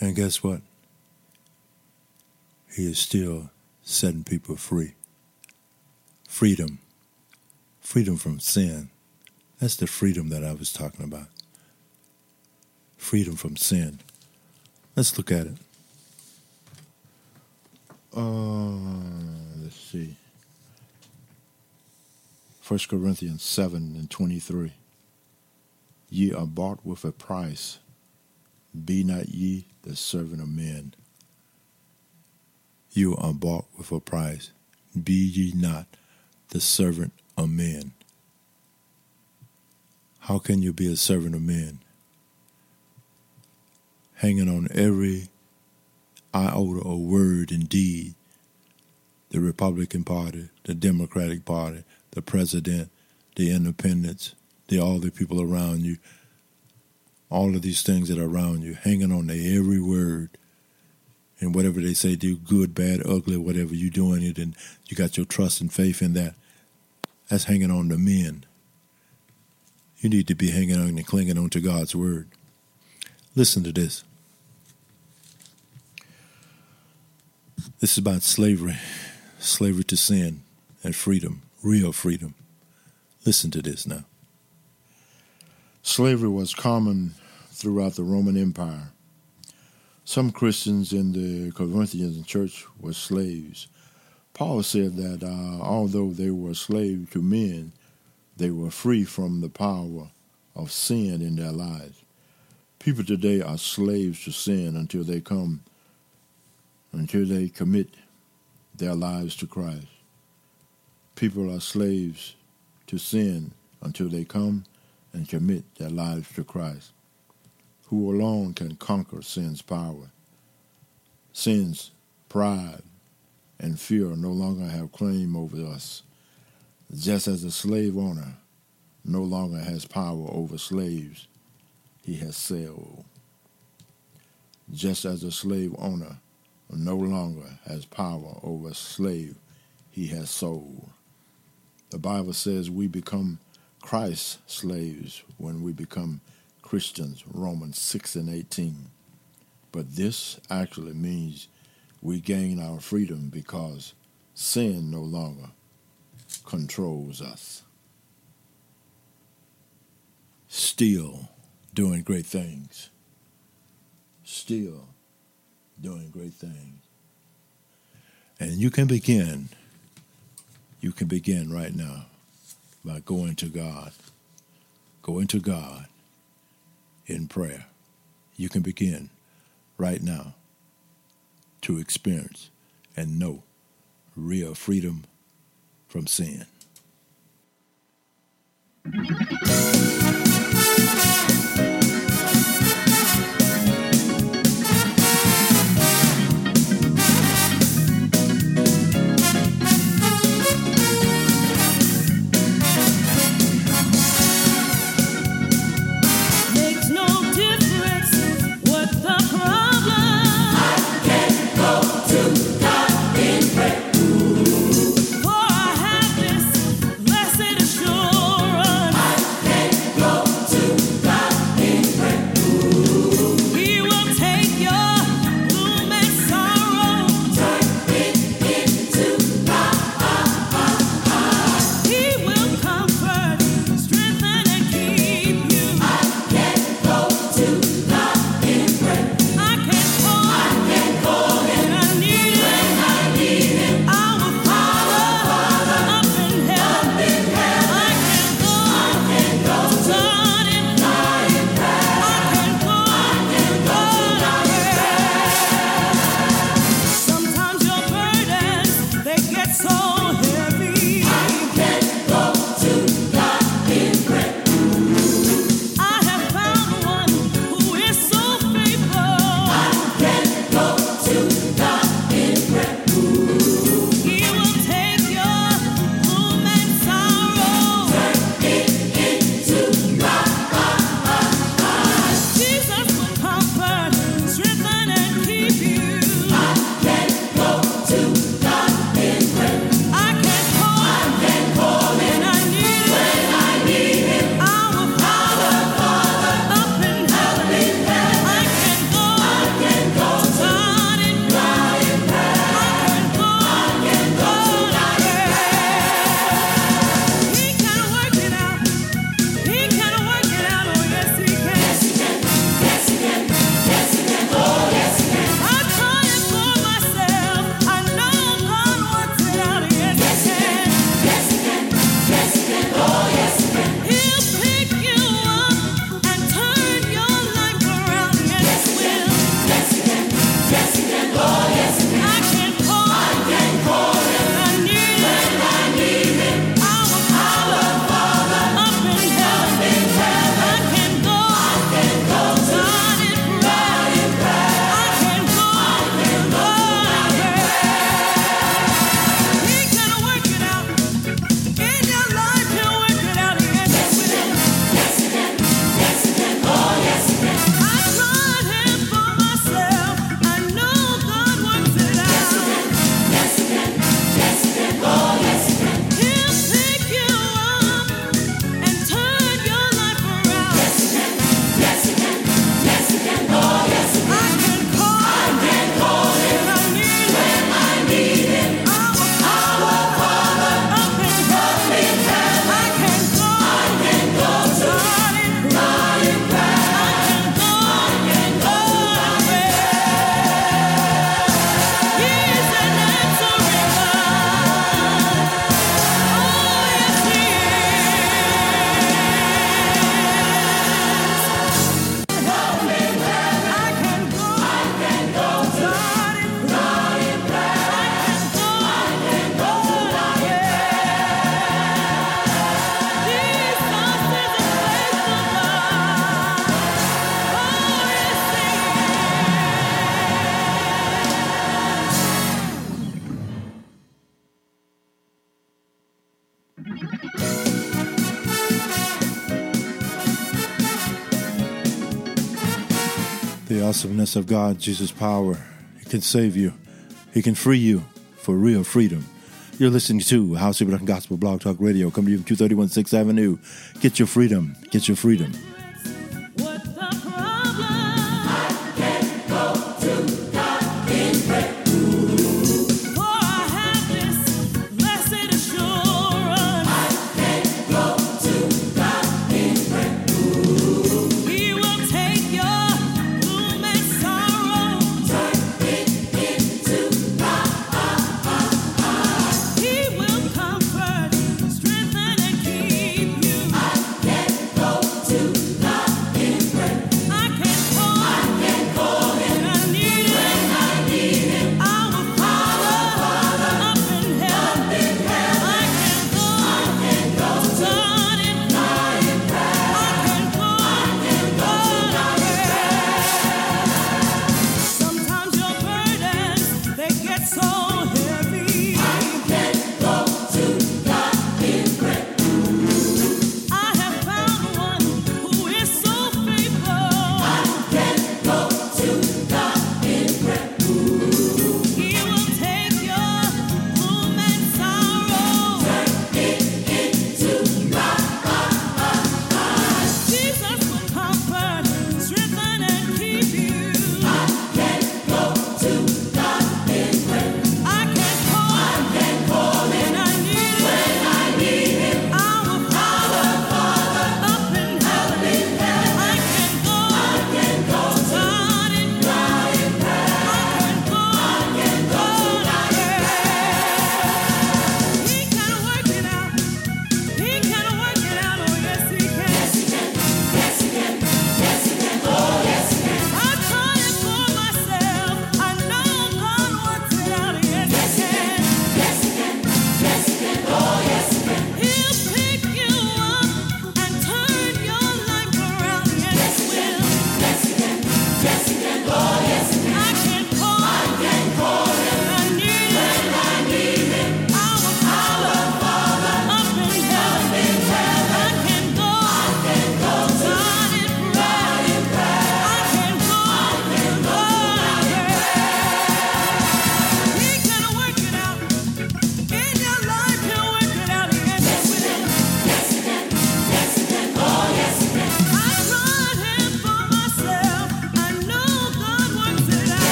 And guess what? He is still setting people free. Freedom. Freedom from sin. That's the freedom that I was talking about. Freedom from sin. Let's look at it. Uh, let's see. 1 Corinthians 7 and 23. Ye are bought with a price. Be not ye the servant of men. You are bought with a price. Be ye not the servant of men. How can you be a servant of men? Hanging on every iota or word and deed the Republican Party, the Democratic Party, the president, the independents, the all the people around you, all of these things that are around you, hanging on to every word. And whatever they say, do good, bad, ugly, whatever you're doing it, and you got your trust and faith in that. That's hanging on to men. You need to be hanging on and clinging on to God's word. Listen to this. This is about slavery, slavery to sin and freedom, real freedom. Listen to this now. Slavery was common throughout the Roman Empire. Some Christians in the Corinthian church were slaves. Paul said that uh, although they were slaves to men, they were free from the power of sin in their lives. People today are slaves to sin until they come until they commit their lives to Christ. People are slaves to sin until they come and commit their lives to Christ, who alone can conquer sin's power. Sin's pride and fear no longer have claim over us, just as a slave owner no longer has power over slaves he has sold. Just as a slave owner no longer has power over a slave he has sold. The Bible says we become Christ's slaves when we become Christians, Romans 6 and 18. But this actually means we gain our freedom because sin no longer controls us. Still doing great things. Still doing great things. And you can begin, you can begin right now by going to God. Going to God in prayer. You can begin right now to experience and know real freedom from sin. of God, Jesus' power. He can save you, He can free you for real freedom. You're listening to Howcee Production Gospel Blog Talk Radio, coming to you from 231 6th Avenue. Get your freedom, get your freedom.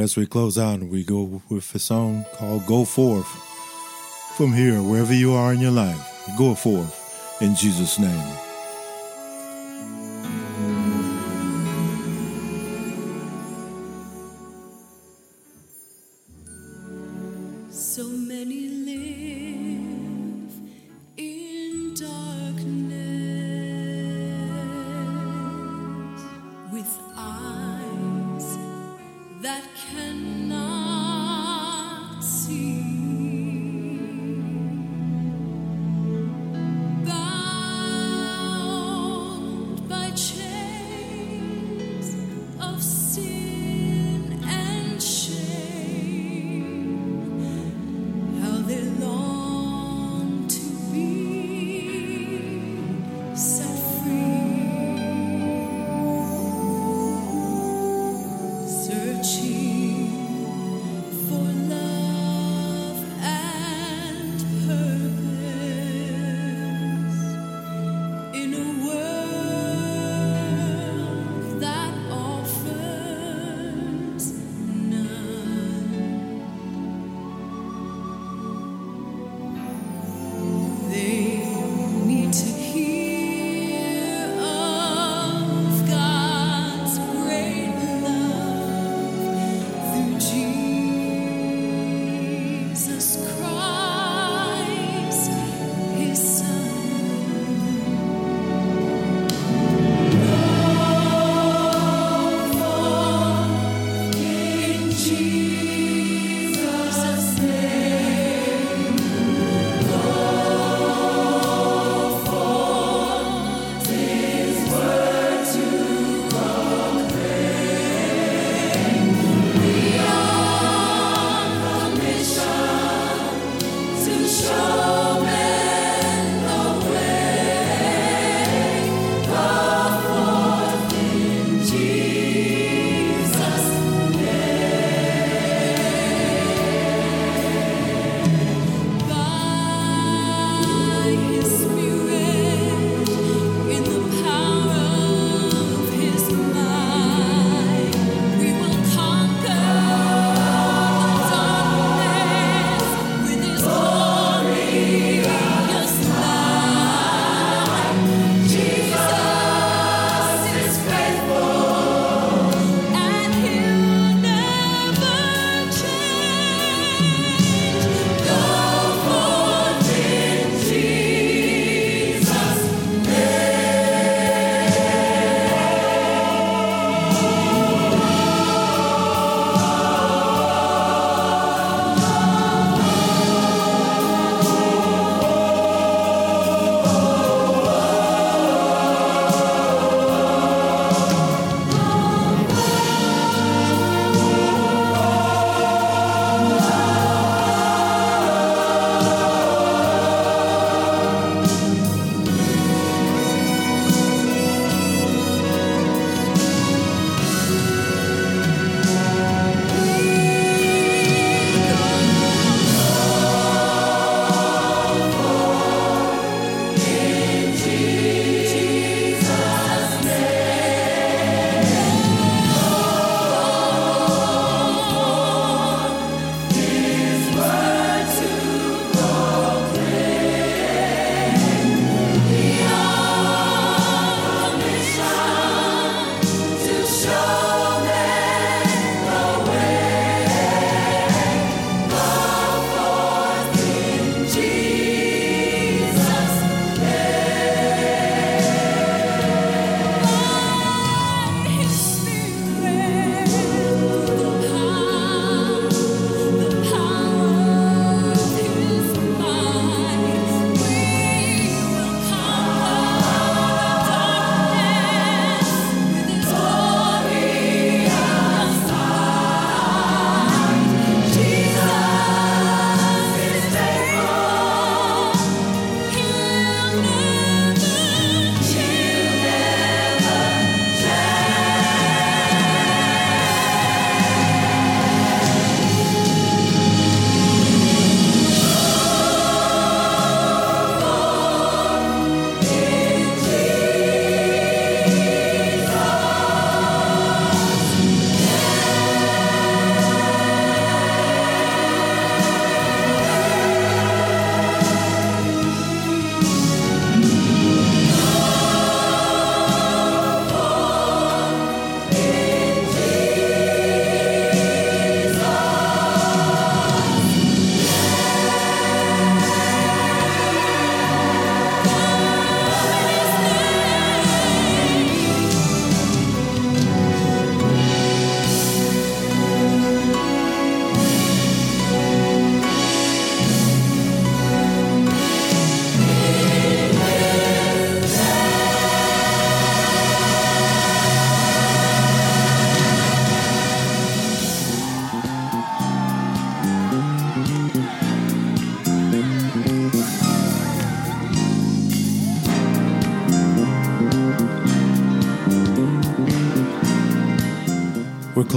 as we close out, we go with a song called Go Forth. From here, wherever you are in your life, go forth in Jesus' name.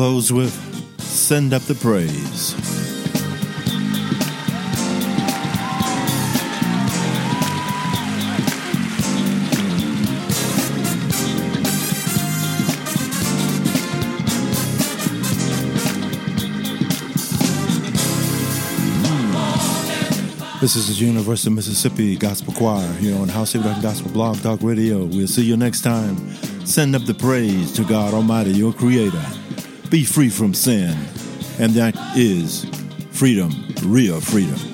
We're with Send Up the Praise. Hmm. This is the University of Mississippi Gospel Choir here on Howcee Gospel Blog Talk Radio. We'll see you next time. Send up the praise to God Almighty, your Creator. Be free from sin, and that is freedom, real freedom.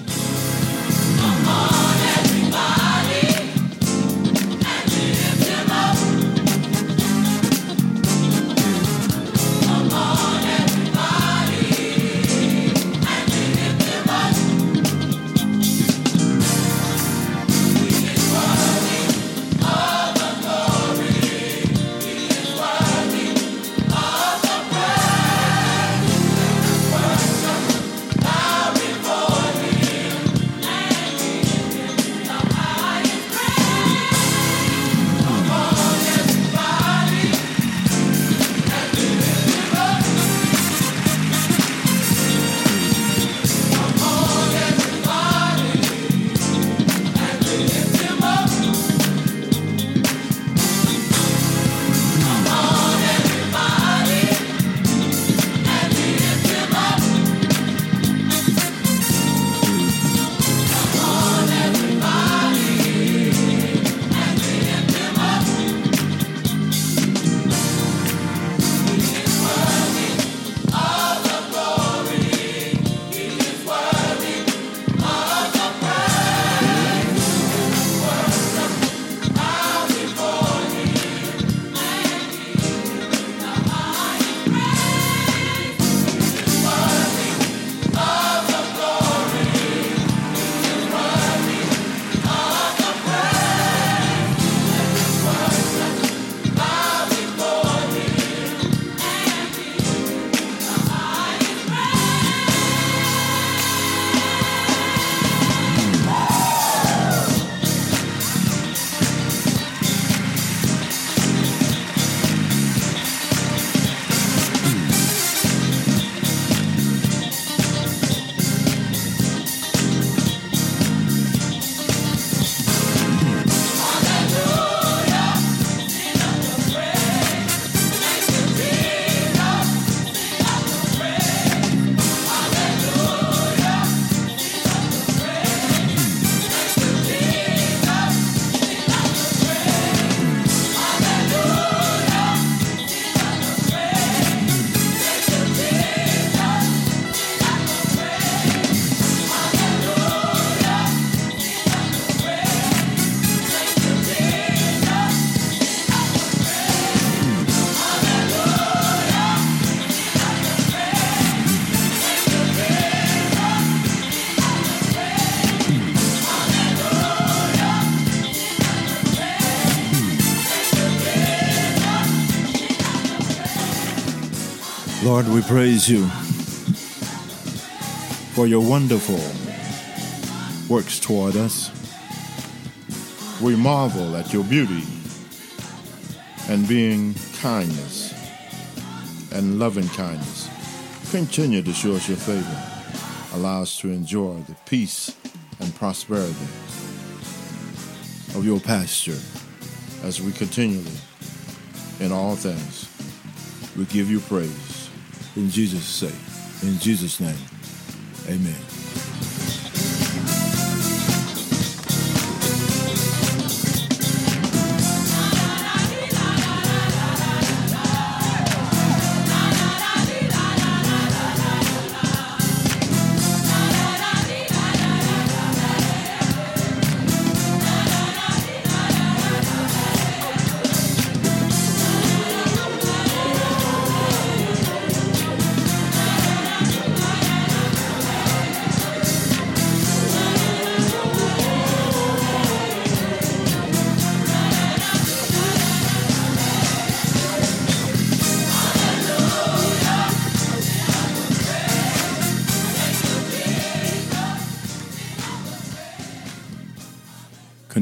Lord, we praise you for your wonderful works toward us. We marvel at your beauty and being kindness and loving kindness. Continue to show us your favor. Allow us to enjoy the peace and prosperity of your pasture as we continually, in all things, we give you praise. In Jesus' sake, in Jesus' name, amen.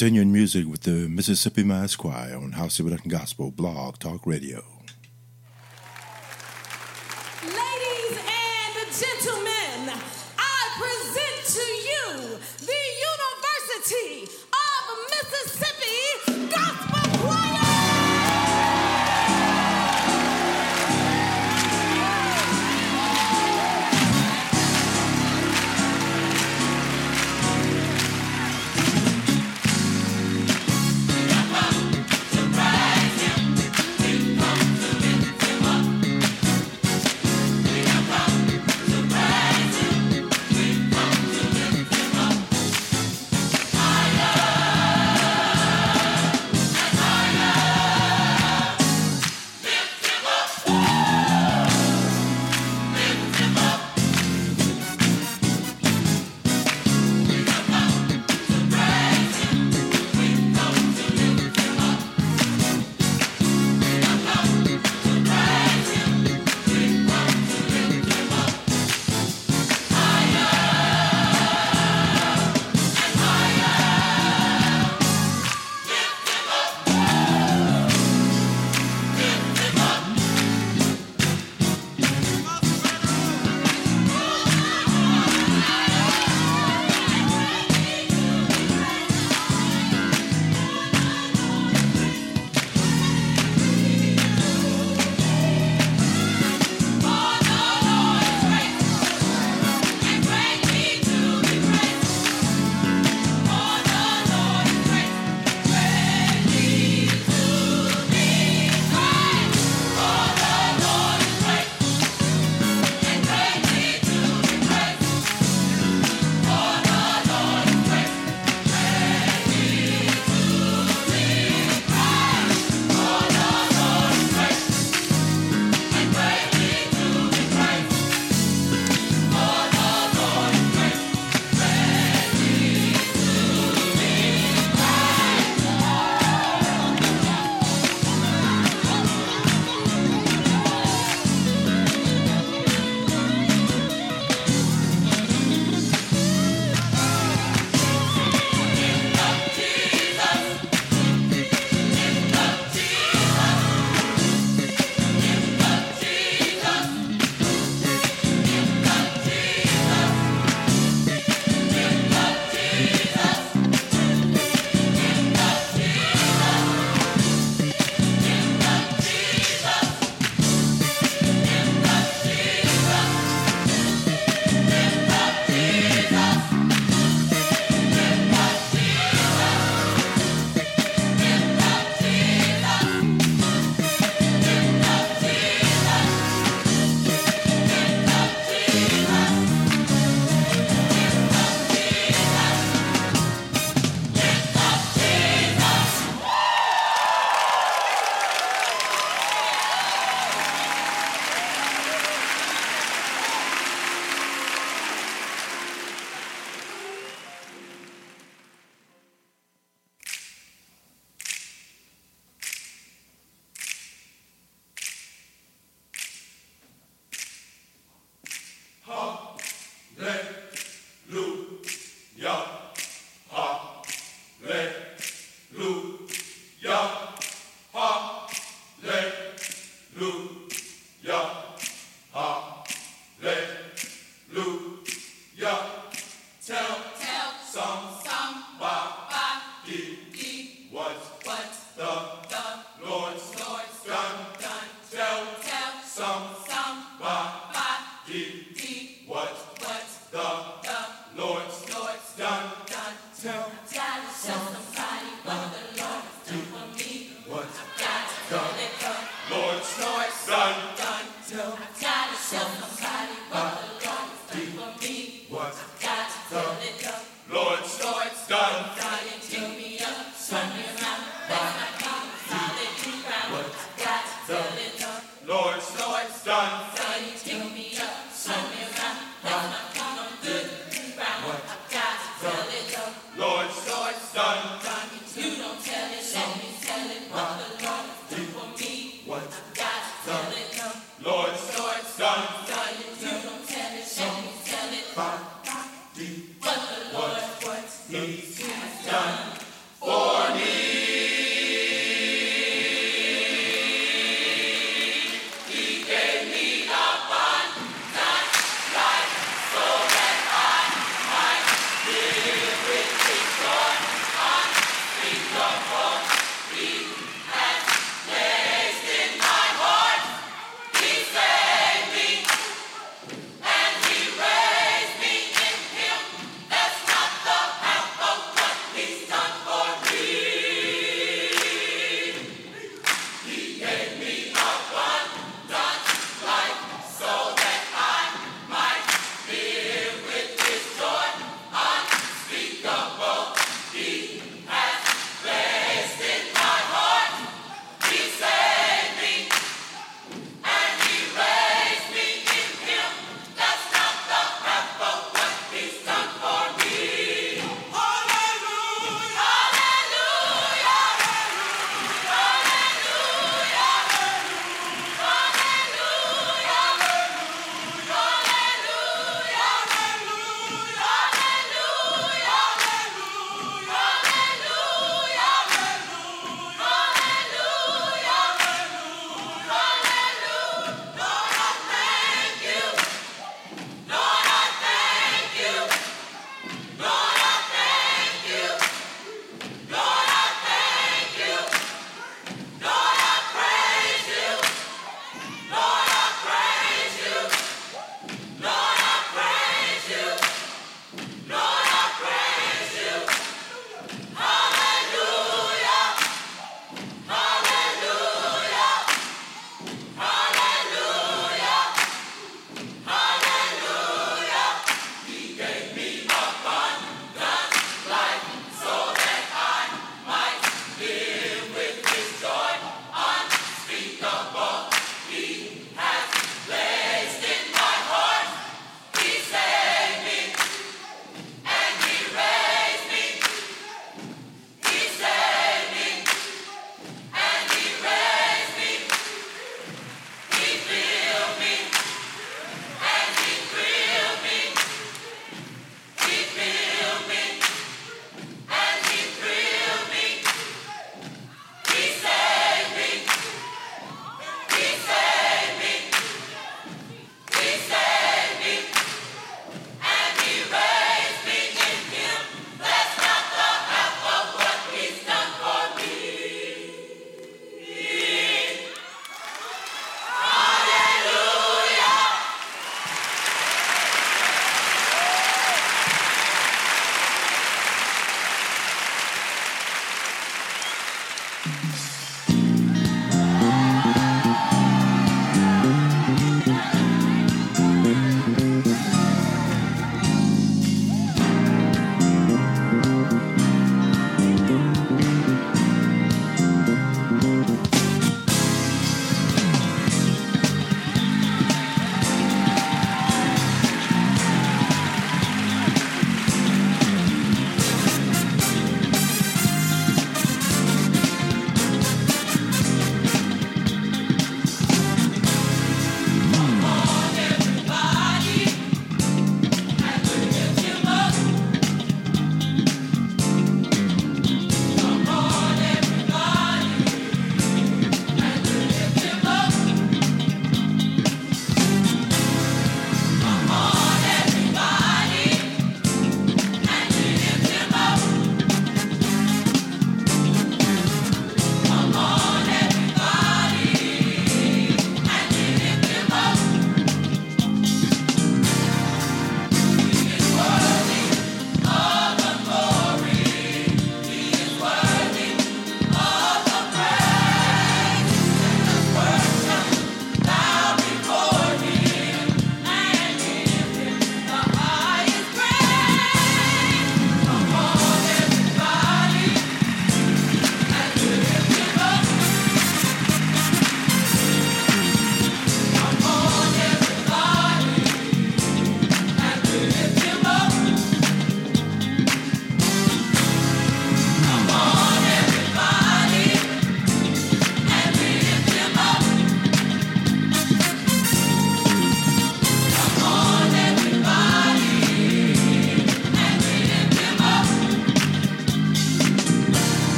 Continuing music with the Mississippi Mass Choir on Howcee Gospel Blog Talk Radio.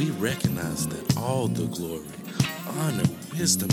We recognize that all the glory, honor, wisdom,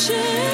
shame.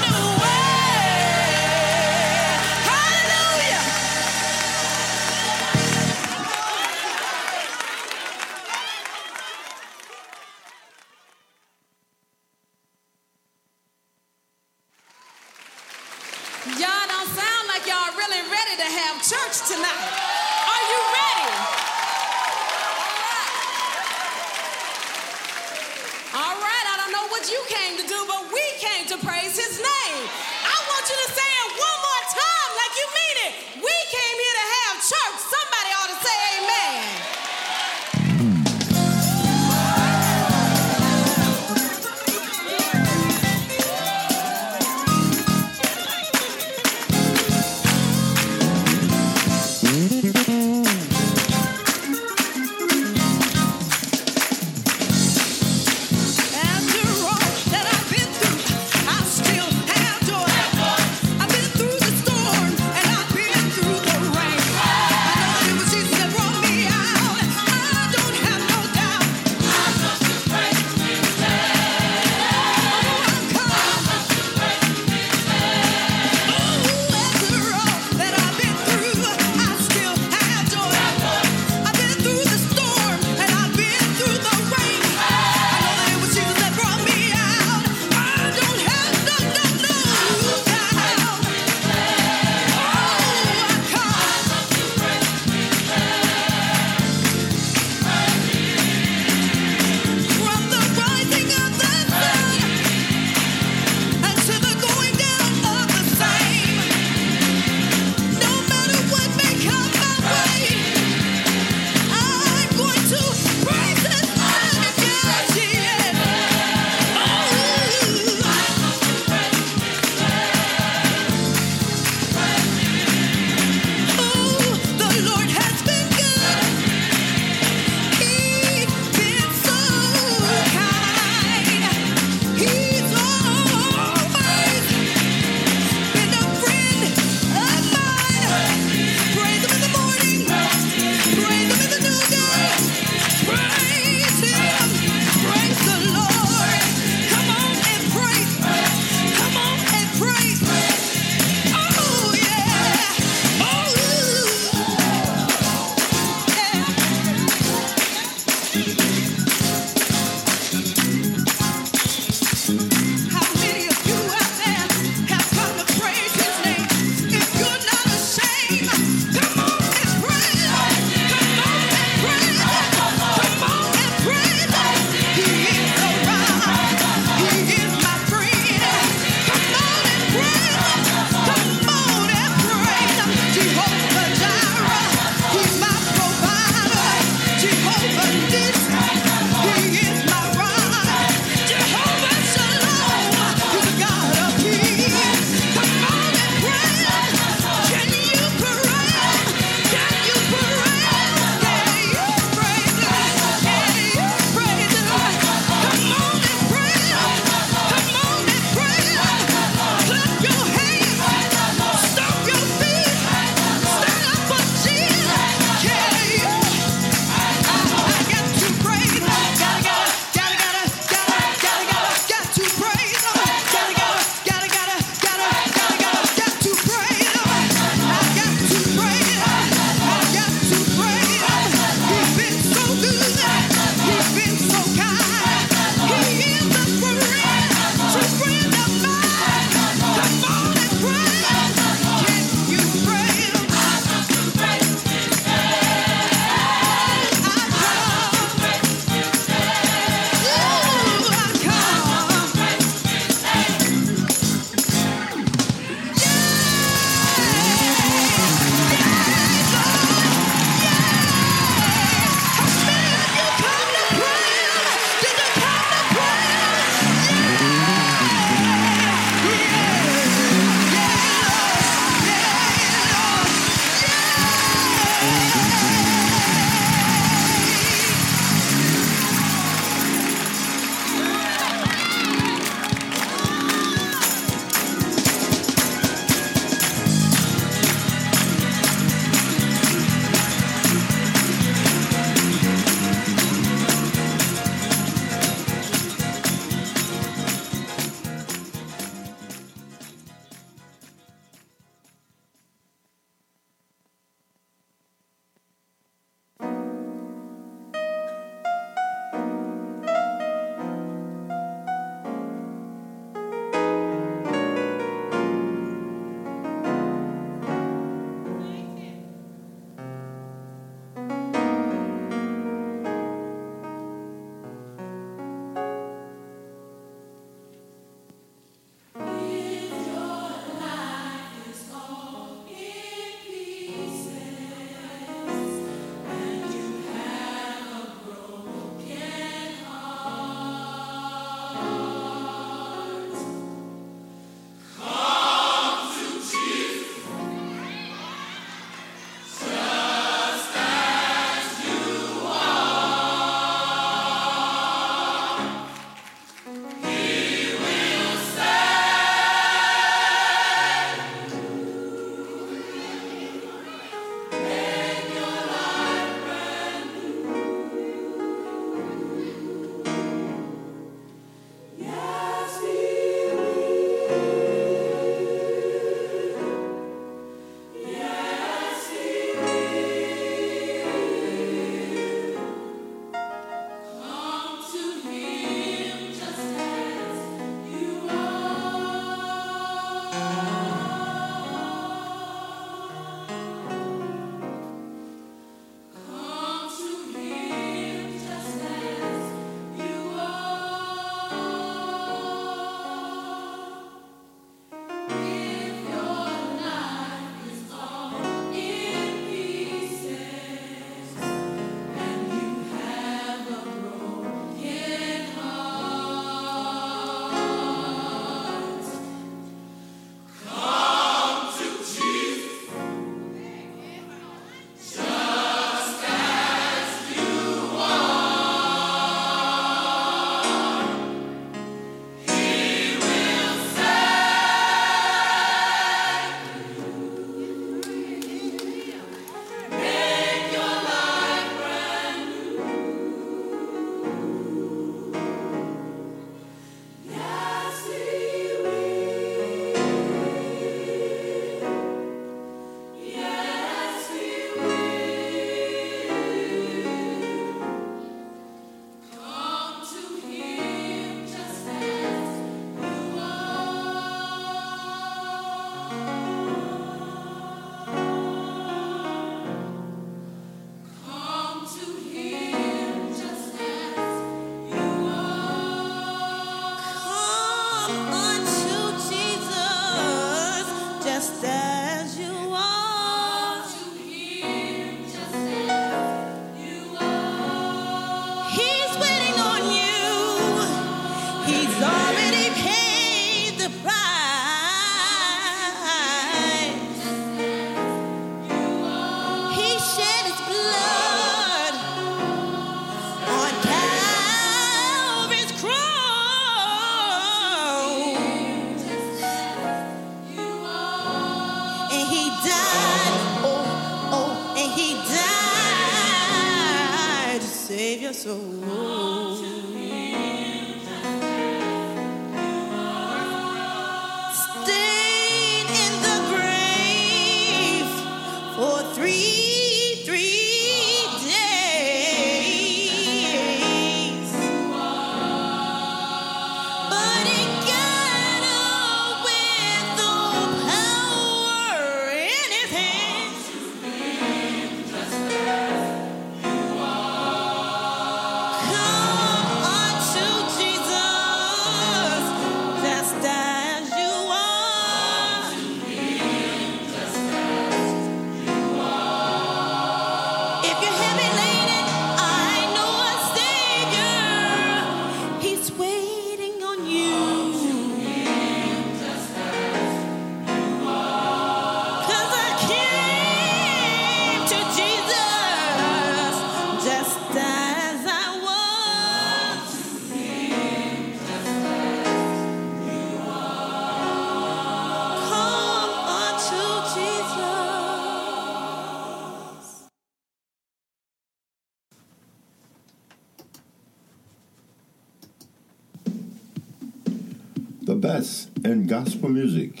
Best in gospel music.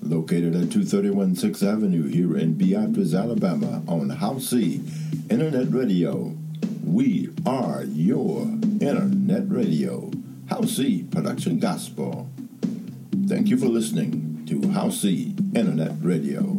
Located at 231 6th Avenue here in Beatrice, Alabama on Howcee Internet Radio. We are your Internet Radio. Howcee Production Gospel. Thank you for listening to Howcee Internet Radio.